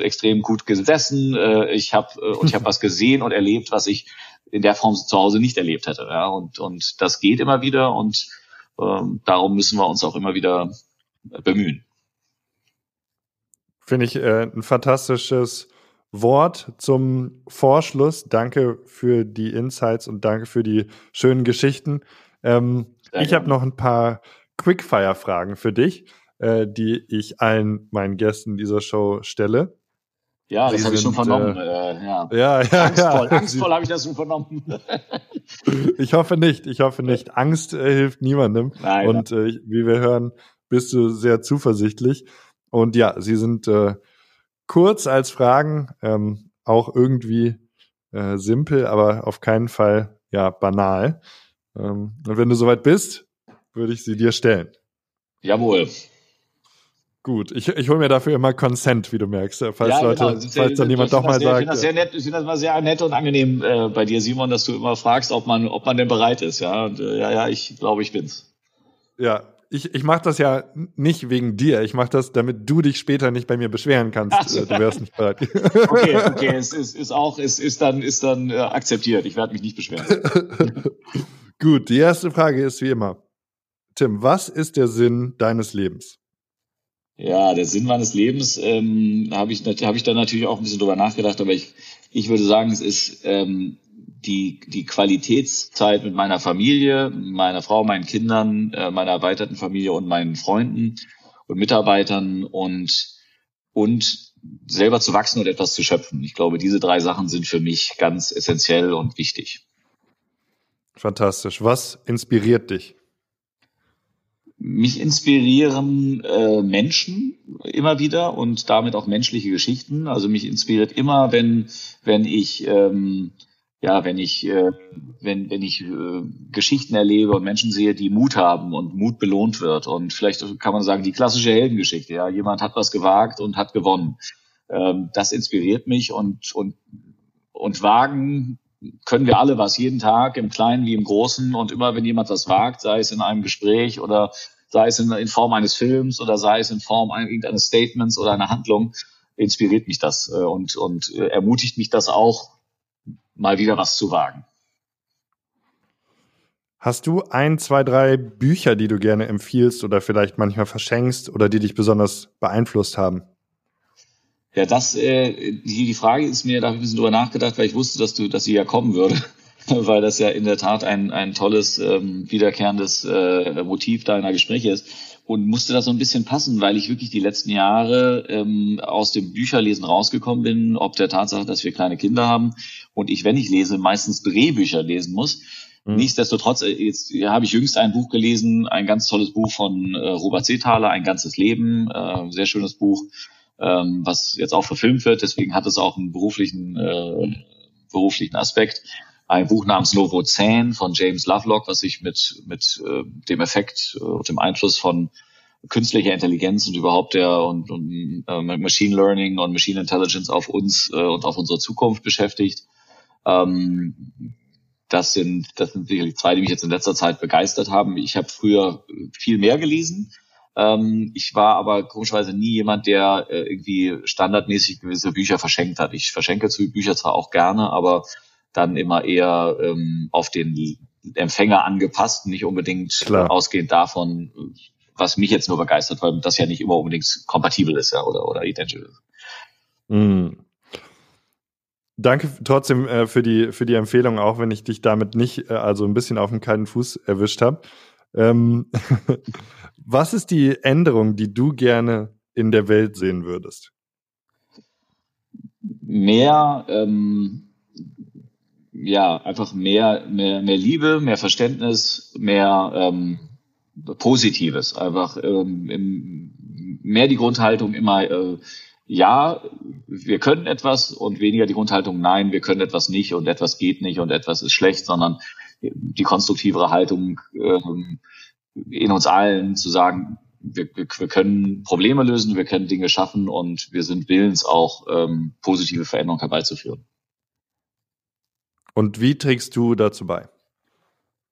extrem gut gesessen, äh, ich habe äh, und ich habe was gesehen und erlebt, was ich in der Form zu Hause nicht erlebt hätte. Ja, und, und das geht immer wieder und ähm, darum müssen wir uns auch immer wieder bemühen. Finde ich äh, ein fantastisches Wort zum Vorschluss. Danke für die Insights und danke für die schönen Geschichten. Ähm, ich habe noch ein paar Quickfire-Fragen für dich, äh, die ich allen meinen Gästen dieser Show stelle. Ja, das habe ich schon vernommen. Äh, äh, ja, ja, ja. Angstvoll, ja. angstvoll habe ich das schon vernommen. ich hoffe nicht, ich hoffe nicht. Angst äh, hilft niemandem. Nein, Und äh, wie wir hören, bist du sehr zuversichtlich. Und ja, sie sind äh, kurz als Fragen, ähm, auch irgendwie äh, simpel, aber auf keinen Fall ja banal. Ähm, und wenn du soweit bist, würde ich sie dir stellen. Jawohl. Gut, ich, ich hole mir dafür immer Consent, wie du merkst, falls ja, Leute, genau. falls dann jemand doch mal sehr, sagt. Ich finde das sehr nett, ich finde das mal sehr nett und angenehm äh, bei dir, Simon, dass du immer fragst, ob man, ob man denn bereit ist, ja. Und, äh, ja, ja, ich glaube, ich bin's. Ja, ich, ich mache das ja nicht wegen dir. Ich mache das, damit du dich später nicht bei mir beschweren kannst. So. Äh, du wärst nicht bereit. okay, okay, es ist, ist auch, es ist dann, ist dann äh, akzeptiert. Ich werde mich nicht beschweren. Gut, die erste Frage ist wie immer. Tim, was ist der Sinn deines Lebens? Ja, der Sinn meines Lebens ähm, habe ich, hab ich da natürlich auch ein bisschen drüber nachgedacht, aber ich, ich würde sagen, es ist ähm, die, die Qualitätszeit mit meiner Familie, meiner Frau, meinen Kindern, äh, meiner erweiterten Familie und meinen Freunden und Mitarbeitern und, und selber zu wachsen und etwas zu schöpfen. Ich glaube, diese drei Sachen sind für mich ganz essentiell und wichtig. Fantastisch. Was inspiriert dich? Mich inspirieren äh, Menschen immer wieder und damit auch menschliche Geschichten. Also mich inspiriert immer, wenn, wenn ich ähm, ja, wenn ich, äh, wenn, wenn ich äh, Geschichten erlebe und Menschen sehe, die Mut haben und Mut belohnt wird. Und vielleicht kann man sagen, die klassische Heldengeschichte, ja, jemand hat was gewagt und hat gewonnen. Ähm, das inspiriert mich und, und, und wagen können wir alle was jeden Tag, im Kleinen wie im Großen. Und immer wenn jemand was wagt, sei es in einem Gespräch oder sei es in, in Form eines Films oder sei es in Form irgendeines Statements oder einer Handlung, inspiriert mich das äh, und, und äh, ermutigt mich das auch, mal wieder was zu wagen. Hast du ein, zwei, drei Bücher, die du gerne empfiehlst oder vielleicht manchmal verschenkst oder die dich besonders beeinflusst haben? Ja, das, äh, die, die Frage ist mir, da habe ich ein bisschen drüber nachgedacht, weil ich wusste, dass du, dass sie ja kommen würde, weil das ja in der Tat ein, ein tolles, ähm, wiederkehrendes äh, Motiv deiner Gespräche ist und musste das so ein bisschen passen, weil ich wirklich die letzten Jahre ähm, aus dem Bücherlesen rausgekommen bin, ob der Tatsache, dass wir kleine Kinder haben und ich, wenn ich lese, meistens Drehbücher lesen muss. Mhm. Nichtsdestotrotz, äh, jetzt ja, habe ich jüngst ein Buch gelesen, ein ganz tolles Buch von äh, Robert Seethaler, Ein ganzes Leben, äh, sehr schönes Buch, ähm, was jetzt auch verfilmt wird, deswegen hat es auch einen beruflichen, äh, beruflichen Aspekt ein Buch namens Novozän von James Lovelock, was sich mit, mit äh, dem Effekt äh, und dem Einfluss von künstlicher Intelligenz und überhaupt der und, und äh, Machine Learning und Machine Intelligence auf uns äh, und auf unsere Zukunft beschäftigt. Ähm, das sind, das sind sicherlich zwei, die mich jetzt in letzter Zeit begeistert haben. Ich habe früher viel mehr gelesen. Ähm, ich war aber komischerweise nie jemand, der äh, irgendwie standardmäßig gewisse Bücher verschenkt hat. Ich verschenke zu Bücher zwar auch gerne, aber dann immer eher ähm, auf den Empfänger angepasst, nicht unbedingt Klar. ausgehend davon, was mich jetzt nur begeistert, weil das ja nicht immer unbedingt kompatibel ist ja, oder, oder identisch ist. Mm. Danke trotzdem äh, für, die, für die Empfehlung, auch wenn ich dich damit nicht, äh, also ein bisschen auf dem kalten Fuß erwischt habe. Ähm, was ist die Änderung, die du gerne in der Welt sehen würdest? Mehr ähm, ja, einfach mehr, mehr, mehr Liebe, mehr Verständnis, mehr ähm, Positives. Einfach ähm, im, mehr die Grundhaltung immer, äh, ja, wir können etwas und weniger die Grundhaltung, nein, wir können etwas nicht und etwas geht nicht und etwas ist schlecht, sondern die konstruktivere Haltung ähm, in uns allen zu sagen, wir, wir, wir können Probleme lösen, wir können Dinge schaffen und wir sind willens auch ähm, positive Veränderungen herbeizuführen. Und wie trägst du dazu bei?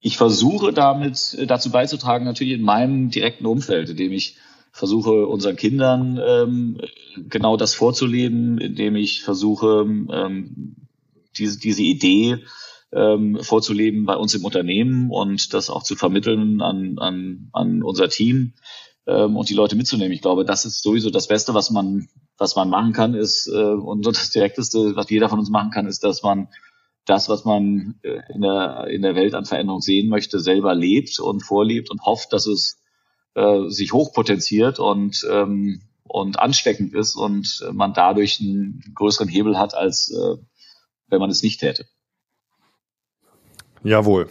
Ich versuche damit äh, dazu beizutragen, natürlich in meinem direkten Umfeld, indem ich versuche, unseren Kindern ähm, genau das vorzuleben, indem ich versuche, ähm, diese, diese Idee ähm, vorzuleben bei uns im Unternehmen und das auch zu vermitteln an, an, an unser Team ähm, und die Leute mitzunehmen. Ich glaube, das ist sowieso das Beste, was man, was man machen kann, ist, äh, und das Direkteste, was jeder von uns machen kann, ist, dass man das, was man äh, in der, in der Welt an Veränderung sehen möchte, selber lebt und vorlebt und hofft, dass es äh, sich hochpotenziert und, ähm, und ansteckend ist und man dadurch einen größeren Hebel hat, als äh, wenn man es nicht täte. Jawohl.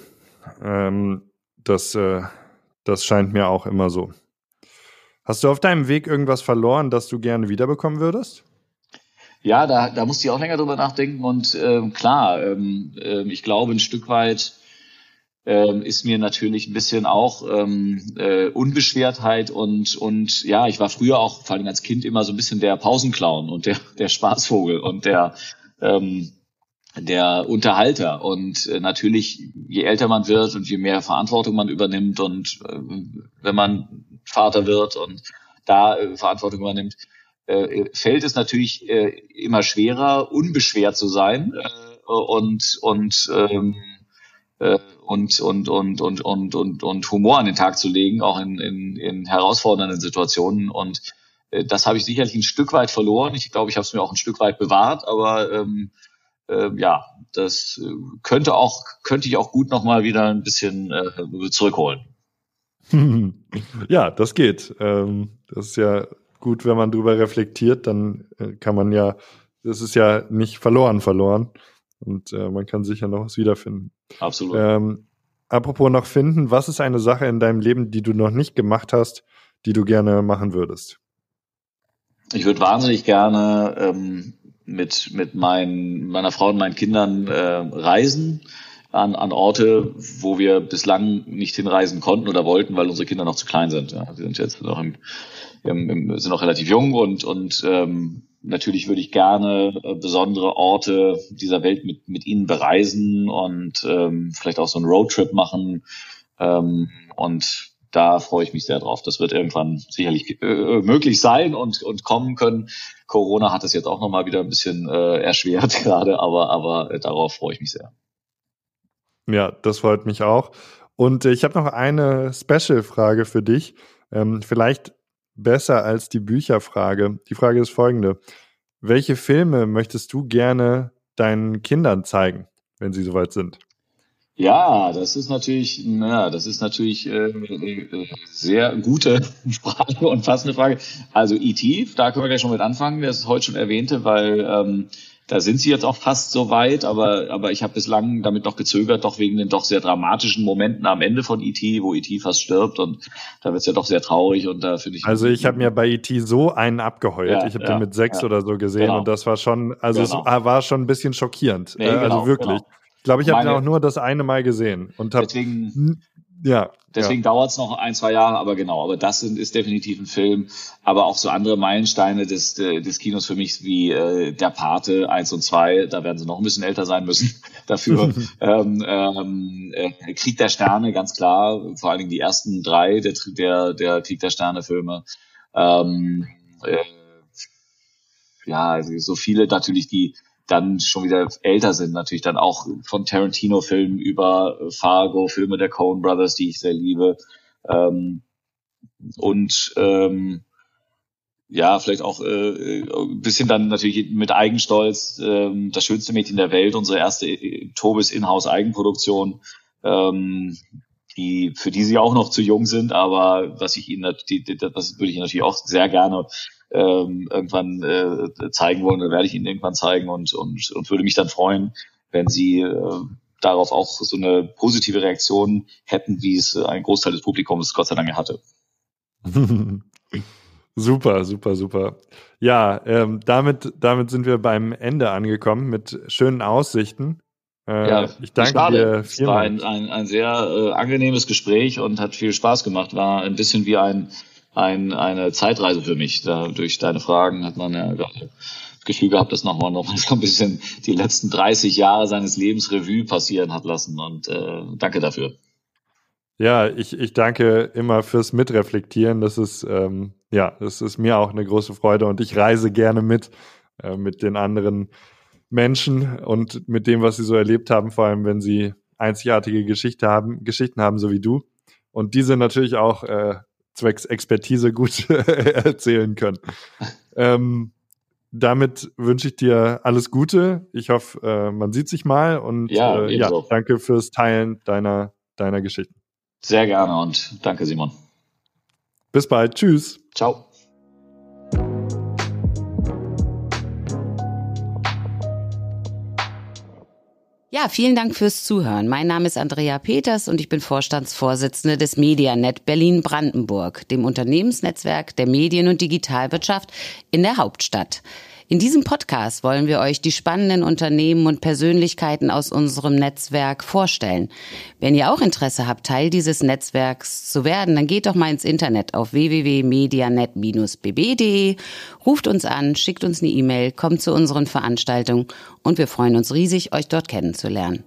Ähm, das, äh, das scheint mir auch immer so. Hast du auf deinem Weg irgendwas verloren, das du gerne wiederbekommen würdest? Ja, da, da musste ich auch länger drüber nachdenken und ähm, klar, ähm, äh, ich glaube ein Stück weit ähm, ist mir natürlich ein bisschen auch ähm, äh, Unbeschwertheit und und ja, ich war früher auch vor allem als Kind immer so ein bisschen der Pausenclown und der der Spaßvogel und der ähm, der Unterhalter und äh, natürlich je älter man wird und je mehr Verantwortung man übernimmt und äh, wenn man Vater wird und da äh, Verantwortung übernimmt, äh, fällt es natürlich äh, immer schwerer, unbeschwert zu sein äh, und und ähm, äh, und, und, und, und, und, und, und Humor an den Tag zu legen, auch in, in, in herausfordernden Situationen. Und äh, das habe ich sicherlich ein Stück weit verloren. Ich glaube, ich habe es mir auch ein Stück weit bewahrt, aber ähm, äh, ja, das könnte auch, könnte ich auch gut nochmal wieder ein bisschen äh, zurückholen. Ja, das geht. Ähm, das ist ja gut, wenn man drüber reflektiert, dann äh, kann man ja, das ist ja nicht verloren verloren und äh, man kann sicher noch was wiederfinden. Absolut. Ähm, apropos noch finden, was ist eine Sache in deinem Leben, die du noch nicht gemacht hast, die du gerne machen würdest? Ich würde wahnsinnig gerne ähm, mit, mit mein, meiner Frau und meinen Kindern äh, reisen an, an Orte, wo wir bislang nicht hinreisen konnten oder wollten, weil unsere Kinder noch zu klein sind. Ja. Die sind jetzt noch im, im, im, sind noch relativ jung und, und ähm, natürlich würde ich gerne äh, besondere Orte dieser Welt mit, mit ihnen bereisen und ähm, vielleicht auch so einen Roadtrip machen. Ähm, und da freue ich mich sehr drauf. Das wird irgendwann sicherlich äh, möglich sein und, und kommen können. Corona hat es jetzt auch nochmal wieder ein bisschen äh, erschwert gerade, aber, aber äh, darauf freue ich mich sehr. Ja, das freut mich auch. Und äh, ich habe noch eine Special-Frage für dich. Ähm, vielleicht besser als die Bücherfrage. Die Frage ist folgende. Welche Filme möchtest du gerne deinen Kindern zeigen, wenn sie soweit sind? Ja, das ist natürlich, na, das ist natürlich äh, äh, sehr gute Frage und passende Frage. Also E.T., da können wir gleich schon mit anfangen, wer es heute schon erwähnte, weil ähm, da sind sie jetzt auch fast so weit, aber, aber ich habe bislang damit noch gezögert, doch wegen den doch sehr dramatischen Momenten am Ende von E.T., wo E.T. fast stirbt und da wird's ja doch sehr traurig und da finde ich. Also ich habe mir bei E.T. so einen abgeheult. Ja, ich habe ja, den mit sechs ja. oder so gesehen genau. und das war schon, also genau. es war schon ein bisschen schockierend. Nee, äh, also genau, wirklich. Glaube, ich habe auch nur das eine Mal gesehen und habe deswegen ja deswegen ja. dauert es noch ein zwei Jahre, aber genau, aber das sind, ist definitiv ein Film, aber auch so andere Meilensteine des des Kinos für mich wie äh, der Pate eins und zwei, da werden sie noch ein bisschen älter sein müssen dafür. ähm, ähm, äh, Krieg der Sterne, ganz klar, vor allen Dingen die ersten drei der der, der Krieg der Sterne Filme. Ähm, äh, ja, also so viele natürlich, die dann schon wieder älter sind, natürlich dann auch von Tarantino-Filmen über Fargo, Filme der Coen Brothers, die ich sehr liebe. Ähm, und ähm, ja, vielleicht auch äh, ein bisschen dann natürlich mit Eigenstolz, ähm, das schönste Mädchen der Welt, unsere erste äh, Tobis Inhouse Eigenproduktion, ähm, die für die sie auch noch zu jung sind, aber was ich ihnen natürlich, das würde ich natürlich auch sehr gerne ähm, irgendwann äh, zeigen wollen oder werde ich ihnen irgendwann zeigen und, und, und würde mich dann freuen, wenn sie äh, darauf auch so eine positive Reaktion hätten, wie es ein Großteil des Publikums Gott sei Dank hatte. super, super, super. Ja, ähm, damit, damit sind wir beim Ende angekommen mit schönen Aussichten. Äh, ja, ich danke schade. dir vielmals. Es war ein, ein, ein sehr äh, angenehmes Gespräch und hat viel Spaß gemacht. War ein bisschen wie ein ein, eine Zeitreise für mich. Da, durch deine Fragen hat man ja das Gefühl gehabt, dass nochmal noch so ein bisschen die letzten 30 Jahre seines Lebens Revue passieren hat lassen. Und äh, danke dafür. Ja, ich, ich danke immer fürs Mitreflektieren. Das ist, ähm, ja, das ist mir auch eine große Freude und ich reise gerne mit, äh, mit den anderen Menschen und mit dem, was sie so erlebt haben, vor allem wenn sie einzigartige Geschichte haben, Geschichten haben, so wie du. Und diese natürlich auch äh, zwecks Expertise gut erzählen können. ähm, damit wünsche ich dir alles Gute. Ich hoffe, äh, man sieht sich mal und ja, äh, ja, danke fürs Teilen deiner, deiner Geschichten. Sehr gerne und danke, Simon. Bis bald. Tschüss. Ciao. Vielen Dank fürs Zuhören. Mein Name ist Andrea Peters und ich bin Vorstandsvorsitzende des Medianet Berlin-Brandenburg, dem Unternehmensnetzwerk der Medien- und Digitalwirtschaft in der Hauptstadt. In diesem Podcast wollen wir euch die spannenden Unternehmen und Persönlichkeiten aus unserem Netzwerk vorstellen. Wenn ihr auch Interesse habt, Teil dieses Netzwerks zu werden, dann geht doch mal ins Internet auf www.medianet-bb.de, ruft uns an, schickt uns eine E-Mail, kommt zu unseren Veranstaltungen und wir freuen uns riesig, euch dort kennenzulernen.